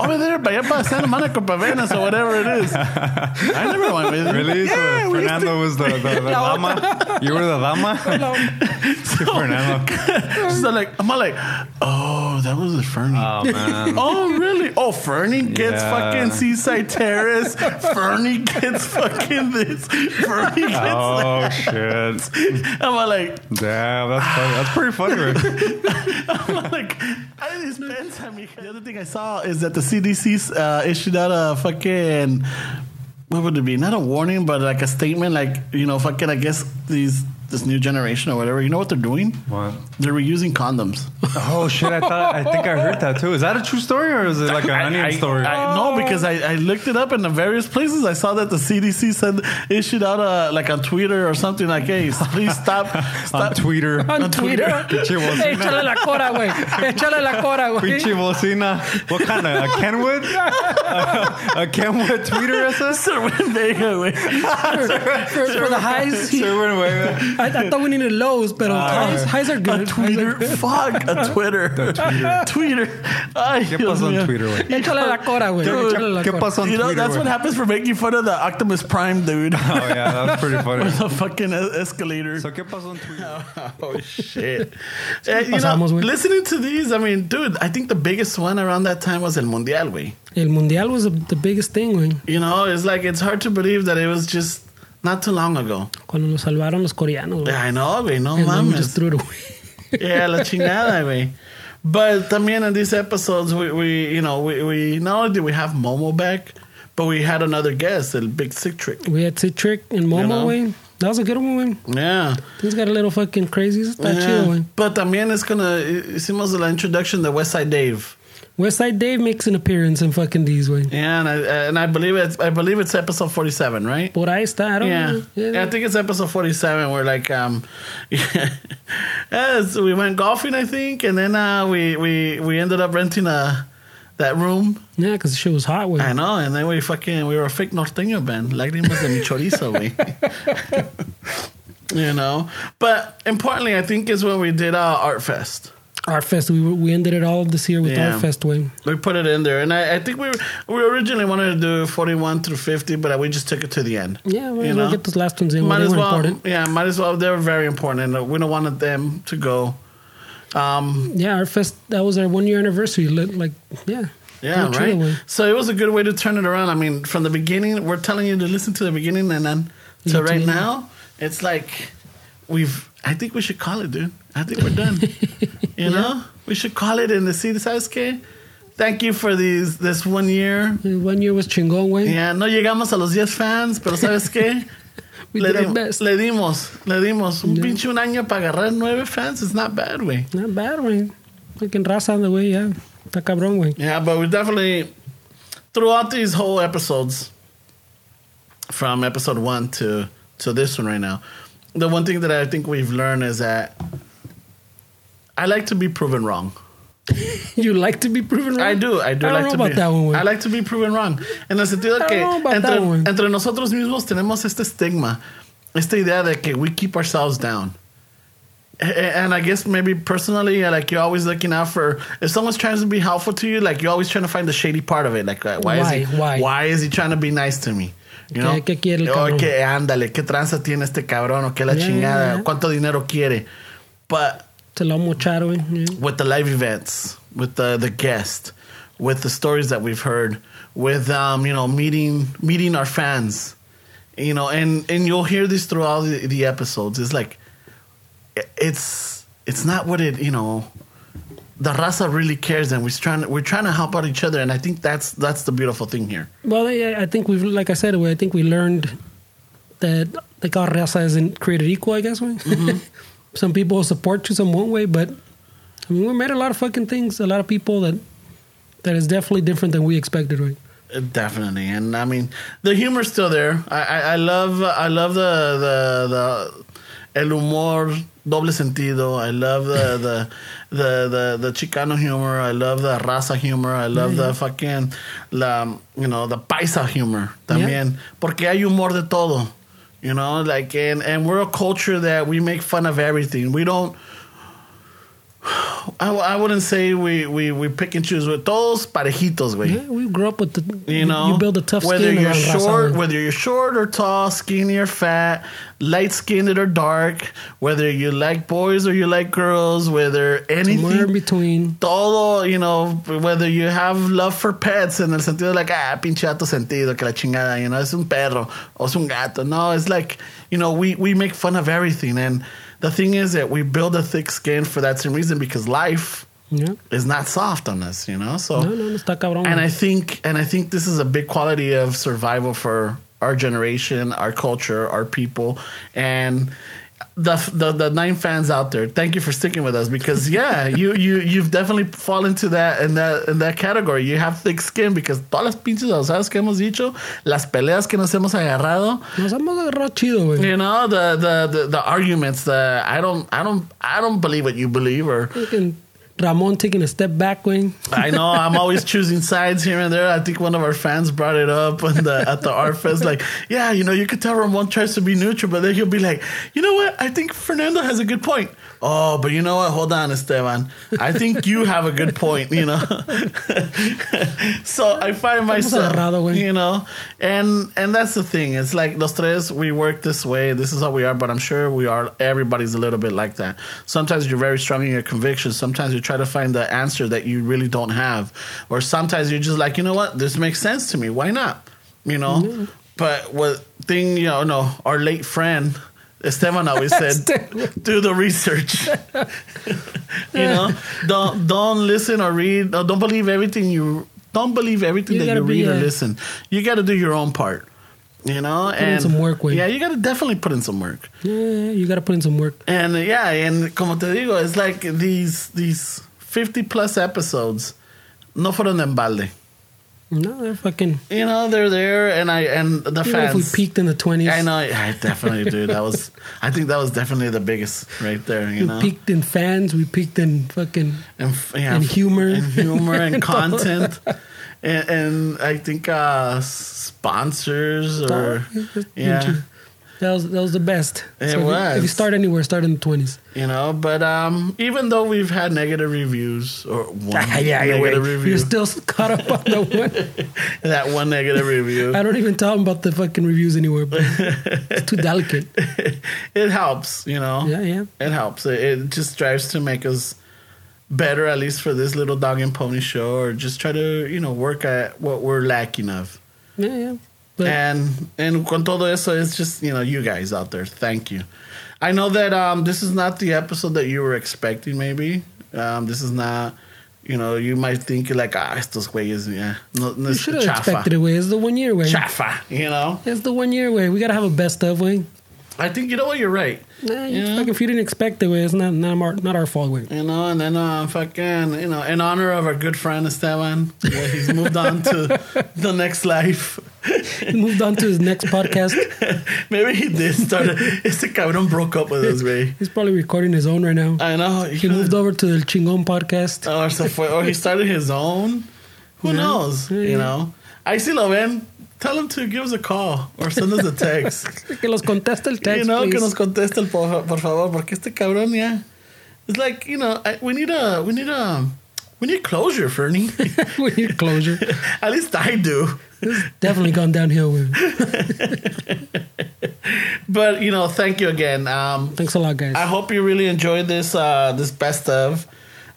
Over there, by by Santa Monica Pavenas or whatever it is. I never went with him. Really? Yeah, so we Fernando to- was the, the, the dama? You were the dama? [LAUGHS] [LAUGHS] Fernando. So like, I'm all like, oh, that was a Fernie. Oh, man. oh, really? Oh, Fernie gets Yeah. fucking Seaside Terrace. Fernie gets fucking this. Fernie gets Oh, that. shit. I'm all like, Damn, that's funny. That's pretty funny, right? Like. The other thing I saw is that the CDC uh, issued out a fucking what would it be? Not a warning, but like a statement, like you know, fucking. I guess these this new generation or whatever. You know what they're doing? What? They're reusing condoms. [LAUGHS] Oh shit! I thought I think I heard that too. Is that a true story or is it like an onion I, story? I know because I, I looked it up in the various places. I saw that the CDC said issued out a like on Twitter or something like, "Hey, please stop, [LAUGHS] on stop." Twitter. [LAUGHS] On Twitter. Pinche Échale bocina. la cora, güey. Échale la cora, güey. Pinche bocina. What kind of a Kenwood? a, a Kenwood tweeter esa? Sir Vega, güey. For, for the highs, he, Cerwin Vega. I, I thought we needed lows, but highs, highs are good. A good. Twitter, [LAUGHS] fuck a [LAUGHS] Twitter, Twitter. [LAUGHS] Ay, ¿Qué Dios pasó en. Twitter, güey? Échale la cora, güey. Échale la ¿Qué pasó en You know, that's what happens for making fun of the Optimus Prime dude. Oh yeah, that's pretty funny. With the fucking escalator. So qué pasó en Twitter? Oh shit! Eh, you know, pasamos, listening to these, I mean, dude, I think the biggest one around that time was El Mundial, way. El Mundial was the biggest thing, güey. You know, it's like it's hard to believe that it was just not too long ago. Cuando nos salvaron los coreanos, güey. I know, güey, no And then we just mames. away. Yeah, la [LAUGHS] chingada, güey. But también in these episodes, we, we you know, we, we not only did we have Momo back, But we had another guest, el Big Sick Trick. We had Citric and Momo, know? güey. That was a good one, güey. Yeah. Things got a little fucking crazy. Está Yeah. chido, güey. But también es gonna, hicimos la introduction de West Side Dave. Westside Dave makes an appearance in fucking these, güey. Yeah, and I, and I believe it's I believe it's episode forty seven, right? Por ahí está. I don't Yeah. know. yeah, I think it's episode forty seven. We're like, um, [LAUGHS] yeah, so we went golfing, I think, and then uh, we we we ended up renting a that room. Yeah, because the shit was hot, güey. I know, and then we fucking we were a fake norteño band, lágrimas de mi chorizo, güey. [LAUGHS] you know, but importantly, I think is when we did uh, Art Fest. Art Fest. We we ended it all this year with Yeah. Art Fest, güey. We put it in there, and I, I think we we originally wanted to do forty one through fifty, but we just took it to the end. Yeah, we'll get those last ones in. might They as well. important. Yeah, might as well. They're very important, and we don't want them to go. Um, Yeah, Art Fest. That was our one year anniversary. Like, yeah. yeah, right. So it was a good way to turn it around. I mean, from the beginning, we're telling you to listen to the beginning, and then to right now, it's like we've. I think we should call it, dude. I think we're done. [LAUGHS] you know, we should call it in the city. ¿Sabes qué? Thank you for these this one year. One year was chingón, güey. Yeah, no llegamos a los 10 fans, pero ¿sabes qué? [LAUGHS] We le, did best. le dimos, le dimos un Yeah. pinche un año para agarrar nueve fans. It's not bad, güey. Not bad, güey. Fucking raza way, yeah. Está cabrón, güey. Yeah, but we definitely throughout these whole episodes, from episode one to to this one right now, the one thing that I think we've learned is that I like to be proven wrong. [LAUGHS] You like to be proven wrong? I do, I do I don't like know to about be. that one. I like to be proven wrong. En el sentido de I que don't know about entre, entre nosotros mismos tenemos este estigma, esta idea de que we keep ourselves down. A- a- And I guess maybe personally, like you're always looking out for if someone's trying to be helpful to you, like you're always trying to find the shady part of it. Like, uh, why, Why? is he? Why? why is he trying to be nice to me? You know, ¿Qué- qué quiere el Oh, que ándale, qué tranza tiene este cabrón o qué la Yeah, chingada, yeah. cuánto dinero quiere. But Se lo vamos a. Yeah. with the live events, with the the guest, with the stories that we've heard, with um, you know, meeting meeting our fans, you know, and and you'll hear this throughout the, the episodes. It's like it's it's not what it you know. The raza really cares, and we're trying we're trying to help out each other, and I think that's that's the beautiful thing here. Well, yeah, I think we've, like I said, I think we learned that like our raza isn't created equal, I guess. Mm-hmm. [LAUGHS] some people will support you some one way, but I mean, we made a lot of fucking things, a lot of people that that is definitely different than we expected, right? Uh, Definitely, and I mean the humor's still there. I, I, I love I love the the the el humor doble sentido. I love the [LAUGHS] the the the, the Chicano humor. I love the raza humor. I love Yeah, yeah. the fucking la you know the paisa humor también porque hay humor de todo. You know, like and and we're a culture that we make fun of everything. We don't. I, I wouldn't say we, we, we pick and choose with todos parejitos, güey. Yeah, we grew up with the You know, you build a tough whether skin you're around raza, short, whether you're short or tall, skinny or fat, light skinned or dark, whether you like boys or you like girls, whether somewhere in between. todo, you know, whether you have love for pets in el sentido like ah pinche gato sentido que la chingada, you know, es un perro o es un gato. No, it's like you know we we make fun of everything, and the thing is that we build a thick skin for that same reason because life Yeah. is not soft on us, you know. So No, no, no, está cabrón. and. I think and I think this is a big quality of survival for our generation, our culture, our people, and the the, the nine fans out there. Thank you for sticking with us because [LAUGHS] yeah, you you you've definitely fallen into that in that in that category. You have thick skin because todas las pinches sabes que hemos dicho, las peleas que nos hemos agarrado, Nos hemos agarrado chido, güey. you know, the the the, the arguments. The I don't I don't I don't believe what you believe or. Fucking Ramon taking a step back, güey. I know I'm always choosing sides here and there. I think one of our fans brought it up the, at the art fest. Like, yeah, you know, you could tell Ramon tries to be neutral, but then he'll be like, you know what? I think Fernando has a good point. Oh, but you know what? Hold on, Esteban. I think you have a good point. You know. [LAUGHS] so I find myself, you know, and and that's the thing. It's like los tres, we work this way. This is how we are. But I'm sure we are. Everybody's a little bit like that. Sometimes you're very strong in your convictions. Sometimes you try to find the answer that you really don't have, or sometimes you're just like, you know what, this makes sense to me. Why not? You know. But what thing, you know, no, our late friend. Esteban always [LAUGHS] said, "Do the research." [LAUGHS] you know, don't don't listen or read. Or don't believe everything you don't believe everything You that you be read or listen. You got to do your own part. You know, Put in some work. Yeah, you got to definitely put in some work. Yeah, you got to put in some work. And yeah, and como te digo, it's like these these 50 plus episodes no fueron en balde. No, they're fucking. You know, they're there and I and the Even if we peaked in the 20s. I know, I definitely do. That was I think that was definitely the biggest right there, you We know. peaked in fans. We peaked in fucking and, f- yeah, and humor, and humor and And content. And, and I think uh sponsors or yeah. That was that was the best. It if you- was. if you start anywhere, start in the twenties. You know, but um, even though we've had negative reviews or [LAUGHS] one Yeah, yeah, negative review, You're still caught up on the one. [LAUGHS] that one negative review, I don't even talk about the fucking reviews anywhere, But it's too delicate. [LAUGHS] it helps. You know, Yeah, yeah. it helps. It, it just strives to make us better, at least for this little dog and pony show, or just try to you know work at what we're lacking of. Yeah, yeah. But and and con todo eso, it's just you know you guys out there. Thank you. I know that um, this is not the episode that you were expecting. Maybe um, this is not. You know, you might think like, ah, estos güeyes, yeah, no, no you should have expected it. Way it's the one year way. Chafa, you know. It's the one year way. We gotta have a best of way. I think you know what you're right. Nah, you fucking, if you didn't expect it, way it's not not our, not our fault. Way. You know, and then uh, fucking, you know, in honor of our good friend Esteban, yeah, he's moved on to [LAUGHS] the next life. He moved on to his next podcast. [LAUGHS] Maybe he did start. [LAUGHS] Este cabrón broke up with us, güey. He's probably recording his own right now. I know. He moved over to the Chingon podcast. Or, se fue, or he started his own. Who Yeah. knows? Yeah, You know. I see lo ven. Tell him to give us a call or send us a text. [LAUGHS] que los conteste el text, You know, que please. nos conteste el por, por favor, porque este cabrón ya. It's like you know, I, we need a, we need a, we need closure, Fernie. [LAUGHS] we need closure. [LAUGHS] At least I do. Definitely gone downhill. Way. But you know, thank you again. Um, Thanks a lot, guys. I hope you really enjoyed this uh, this best of.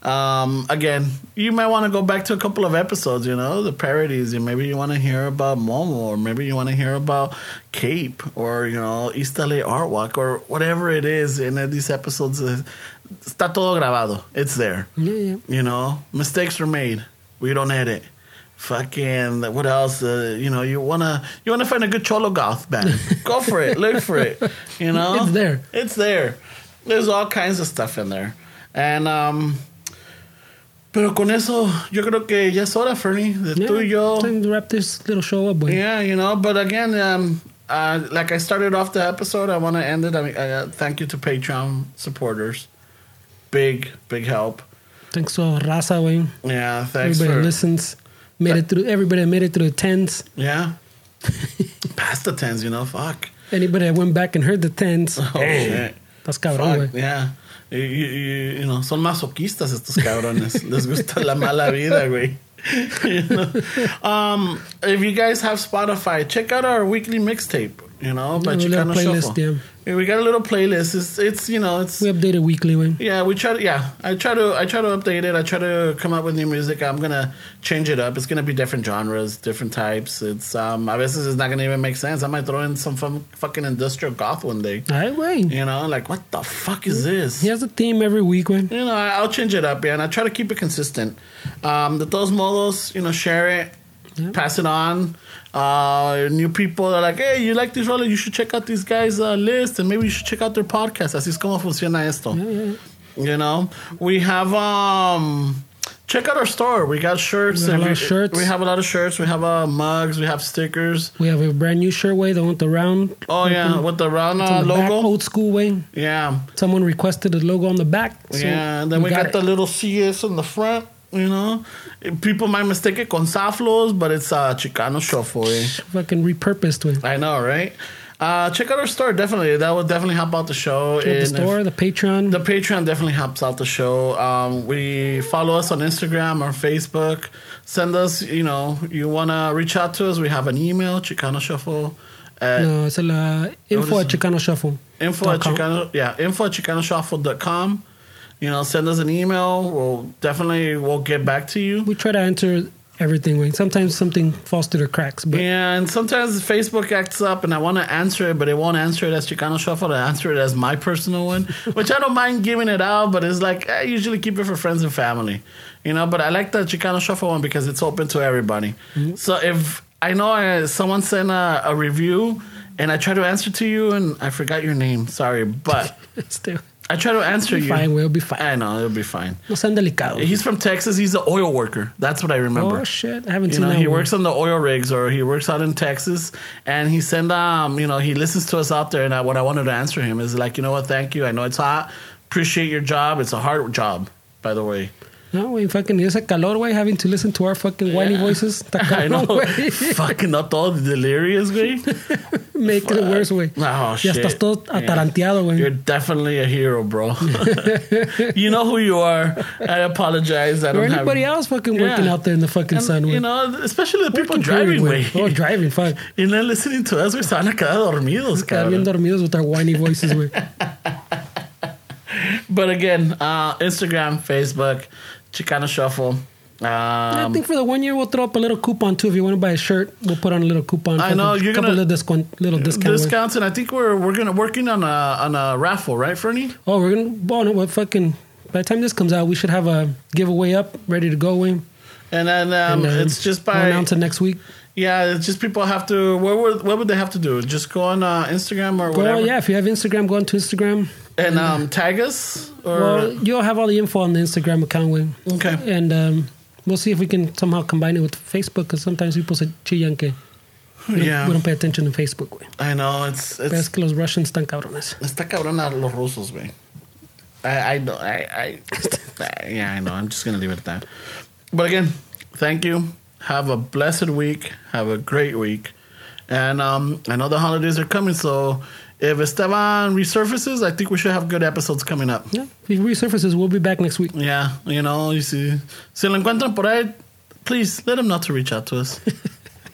Um, again, you might want to go back to a couple of episodes. You know, the parodies, and maybe you want to hear about Momo, or maybe you want to hear about Cape, or you know, East LA Art Walk, or whatever it is. In these episodes, está todo grabado. It's there. Yeah, yeah. You know, mistakes were made. We don't edit. Fucking what else? Uh, you know, you wanna you wanna find a good cholo goth band? [LAUGHS] Go for it. Look for it. You know, It's there. It's there. There's all kinds of stuff in there, and um. Pero con eso, yo creo que ya es hora, Fernie, de tú y yo. Time to wrap this little show up, boy. Yeah, you know, but again, um, uh, like I started off the episode, I want to end it. I mean, uh, thank you to Patreon supporters. Big, big help. Thanks to Raza, way. Yeah, thanks Everybody for listens. Made it through. Everybody made it through the tens. yeah. [LAUGHS] Past the tens, you know. Fuck. Anybody that went back and heard the tens. Oh shit. That's cabrón, güey. yeah. You, you, you know, son masoquistas estos cabrones. [LAUGHS] Les gusta la mala vida, güey. [LAUGHS] You know? um, if you guys have Spotify, check out our weekly mixtape. You know, by Yeah, we got a Chicano playlist, Shuffle. yeah. Yeah, we got a little playlist. It's, it's you know, it's We update it weekly, way. yeah. We try to yeah. I try to I try to update it. I try to come up with new music. I'm gonna change it up. It's gonna be different genres, different types. It's um. A veces it's not gonna even make sense. I might throw in some fun, fucking industrial goth one day. Ay, güey. You know, like what the fuck is this? He has a theme every week, güey. You know, I- I'll change it up, yeah, and I try to keep it consistent. Um, de todos modos, you know, share it, pass it on. Uh, new people are like, hey, you like this roller? You should check out these guys' uh, list, and maybe you should check out their podcast. Así es como funciona esto. You know, we have um. Check out our store. We got shirts. We got Every- of shirts. We have a lot of shirts. We have uh, mugs. We have stickers. We have a brand new shirt, way, the one with the round. Oh yeah, with the round uh, the back, logo. old school way. Yeah, Someone requested a logo on the back. so yeah, and then we, got, it. the little CS on the front. You know, people might mistake it con Saflos, but it's uh, Chicano Shuffle. Eh? fucking repurposed way. I know, right? Uh, check out our store. Definitely, that would definitely help out the show. The store, the Patreon. the Patreon definitely helps out the show. Um, we follow us on Instagram or Facebook. Send us, you know, you want to reach out to us. We have an email, Chicano Shuffle. At no, it's el uh, info at? Chicano Shuffle. info at. Chicano, yeah, info at chicanoshuffle.com. You know, send us an email. We'll definitely, we'll get back to you. We try to answer everything. Sometimes something falls through the cracks, but Yeah, and sometimes Facebook acts up and I want to answer it, but it won't answer it as Chicano Shuffle. I answer it as my personal one, [LAUGHS] which I don't mind giving it out, but it's like I usually keep it for friends and family, you know. But I like the Chicano Shuffle one because it's open to everybody. Mm-hmm. So if I know I, someone sent a, a review and I try to answer to you and I forgot your name, sorry, but [LAUGHS] still. I try to answer Be you. fine, we'll be fine. I know it'll be fine. no sean delicados. He's from Texas. He's an oil worker. That's what I remember. Oh shit! I haven't You seen know, that he one. works on the oil rigs or he works out in Texas and he send um, you know, he listens to us out there and I, what I wanted to answer him is like, you know what, thank you. I know it's hot. Appreciate your job. It's a hard job, by the way. No, güey, fucking ese calor, güey, having to listen to our fucking whiny voices. [LAUGHS] Está I know. cabrón, güey. Fucking not all delirious, güey. [LAUGHS] Make it worse, güey. Oh, ya shit. estás todo Yeah. ataranteado, güey. You're definitely a hero, bro. [LAUGHS] you know who you are. I apologize. I Or don't have anybody else fucking working Yeah. out there in the fucking And, sun, güey. You know, especially the people Working driving, güey. Oh, driving, fuck. Y no listening to us, güey, se van a quedar dormidos, Están bien dormidos with our whiny voices, güey. But again, uh, Instagram, Facebook, Chicano Shuffle. I Um, think for the one year we'll throw up a little coupon too. If you want to buy a shirt, we'll put on a little coupon. I know, you're gonna- of discount, little discount. discounts, and I think we're we're gonna working on a on a raffle, right, Fernie? Oh, we're gonna. Oh no, what fucking? By the time this comes out, we should have a giveaway up, ready to go. Wayne. And then um, And, it's just we'll by announce it next week. yeah, it's just people have to. What would what would they have to do? Just go on uh, Instagram or Go, whatever, yeah, if you have Instagram, go on to Instagram. And um, tag us. Or Well, you'll have all the info on the Instagram account, Wayne. Okay. And um, we'll see if we can somehow combine it with Facebook, because sometimes people say chillan que we don't, Yeah. we don't pay attention to Facebook, güey. I know it's Pero es que los Russians están cabrones. está cabrón a los rusos, güey. I I know I, I yeah I know. I'm just gonna leave it at that. But again, thank you. Have a blessed week. Have a great week. And um, I know the holidays are coming, so if Esteban resurfaces, I think we should have good episodes coming up. Yeah, if he resurfaces, we'll be back next week. Yeah, you know, you see, si lo encuentran por ahí, please let him not to reach out to us. [LAUGHS]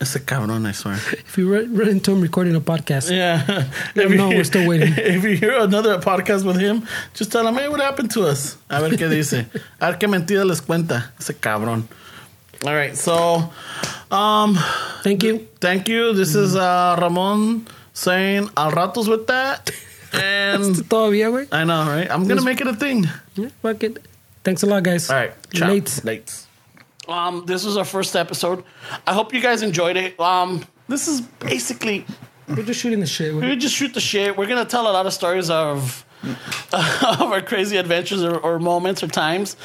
Ese cabrón, I swear. If you run, run into him recording a podcast, Yeah. Let him know we're still waiting. [LAUGHS] If you hear another podcast with him, just tell him, hey, what happened to us? A ver qué dice. [LAUGHS] A ver qué mentira les cuenta. Ese cabrón. All right, so um thank you. Thank you. This is uh Ramon saying al ratos with that. And [LAUGHS] todavía, güey. I know, right? I'm gonna make it a thing. Yeah, fuck it. Thanks a lot, guys. All right. Ciao. Late. Late. Um, this was our first episode. I hope you guys enjoyed it. Um, this is basically we're just shooting the shit. We just shoot the shit. We're gonna tell a lot of stories of [LAUGHS] of our crazy adventures or, or moments or times.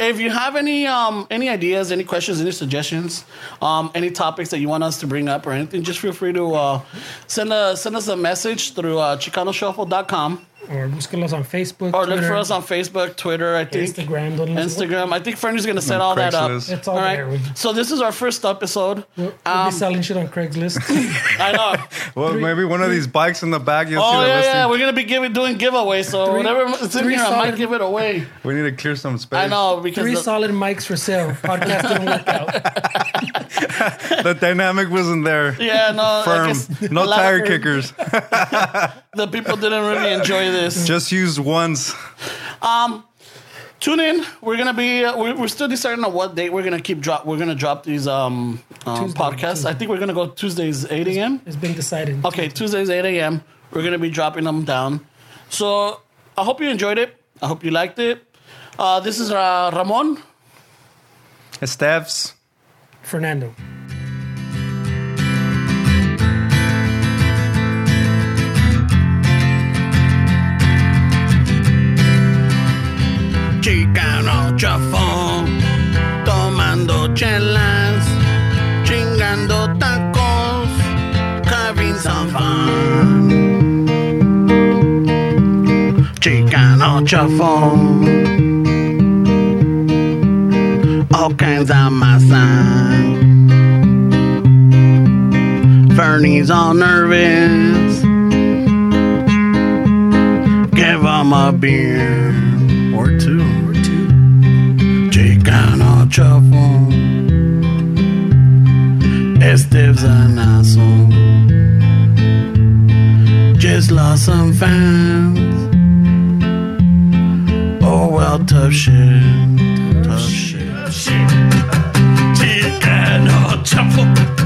If you have any um, any ideas, any questions, any suggestions, um, any topics that you want us to bring up or anything, just feel free to uh, send a send us a message through uh, ChicanoShuffle.com Or búsquenlos on Facebook. or look for us on Facebook, Twitter, I think. Instagram. don't Instagram. I think Fernie's gonna set all that up. It's all, there. So this is our first episode. We'll, we'll Um, be selling shit on Craigslist. [LAUGHS] I know. [LAUGHS] Well, maybe one of these bikes in the back. You'll Oh see yeah, listing. yeah. We're gonna be giving doing giveaways. So Three- whatever is in three here, I might solid- give it away. We need to clear some space. I know because Three the- solid mics for sale. Podcast didn't work out. [LAUGHS] the dynamic wasn't there. Yeah, no, Firm. No tire kickers. the people didn't really enjoy this. Just used once. Um, tune in. We're gonna be. Uh, we're, we're still deciding on what date we're gonna keep drop. We're gonna drop these um, um Tuesday, podcasts. I think we're gonna go Tuesdays eight a.m. It's been decided. Okay, Tuesdays eight a.m. We're gonna be dropping them down. So I hope you enjoyed it. I hope you liked it. Uh, this is uh, Ramon. Steph's. Fernando. Chicano chafón, tomando chelas, chingando tacos, having some fun. Chicano chafón, all kinds of masa. Fernie's all nervous. Give him a beer or two. Or two. Chicano an asshole. Just lost some fans. Oh well, tough shit. Tough shit. Chicano chapo.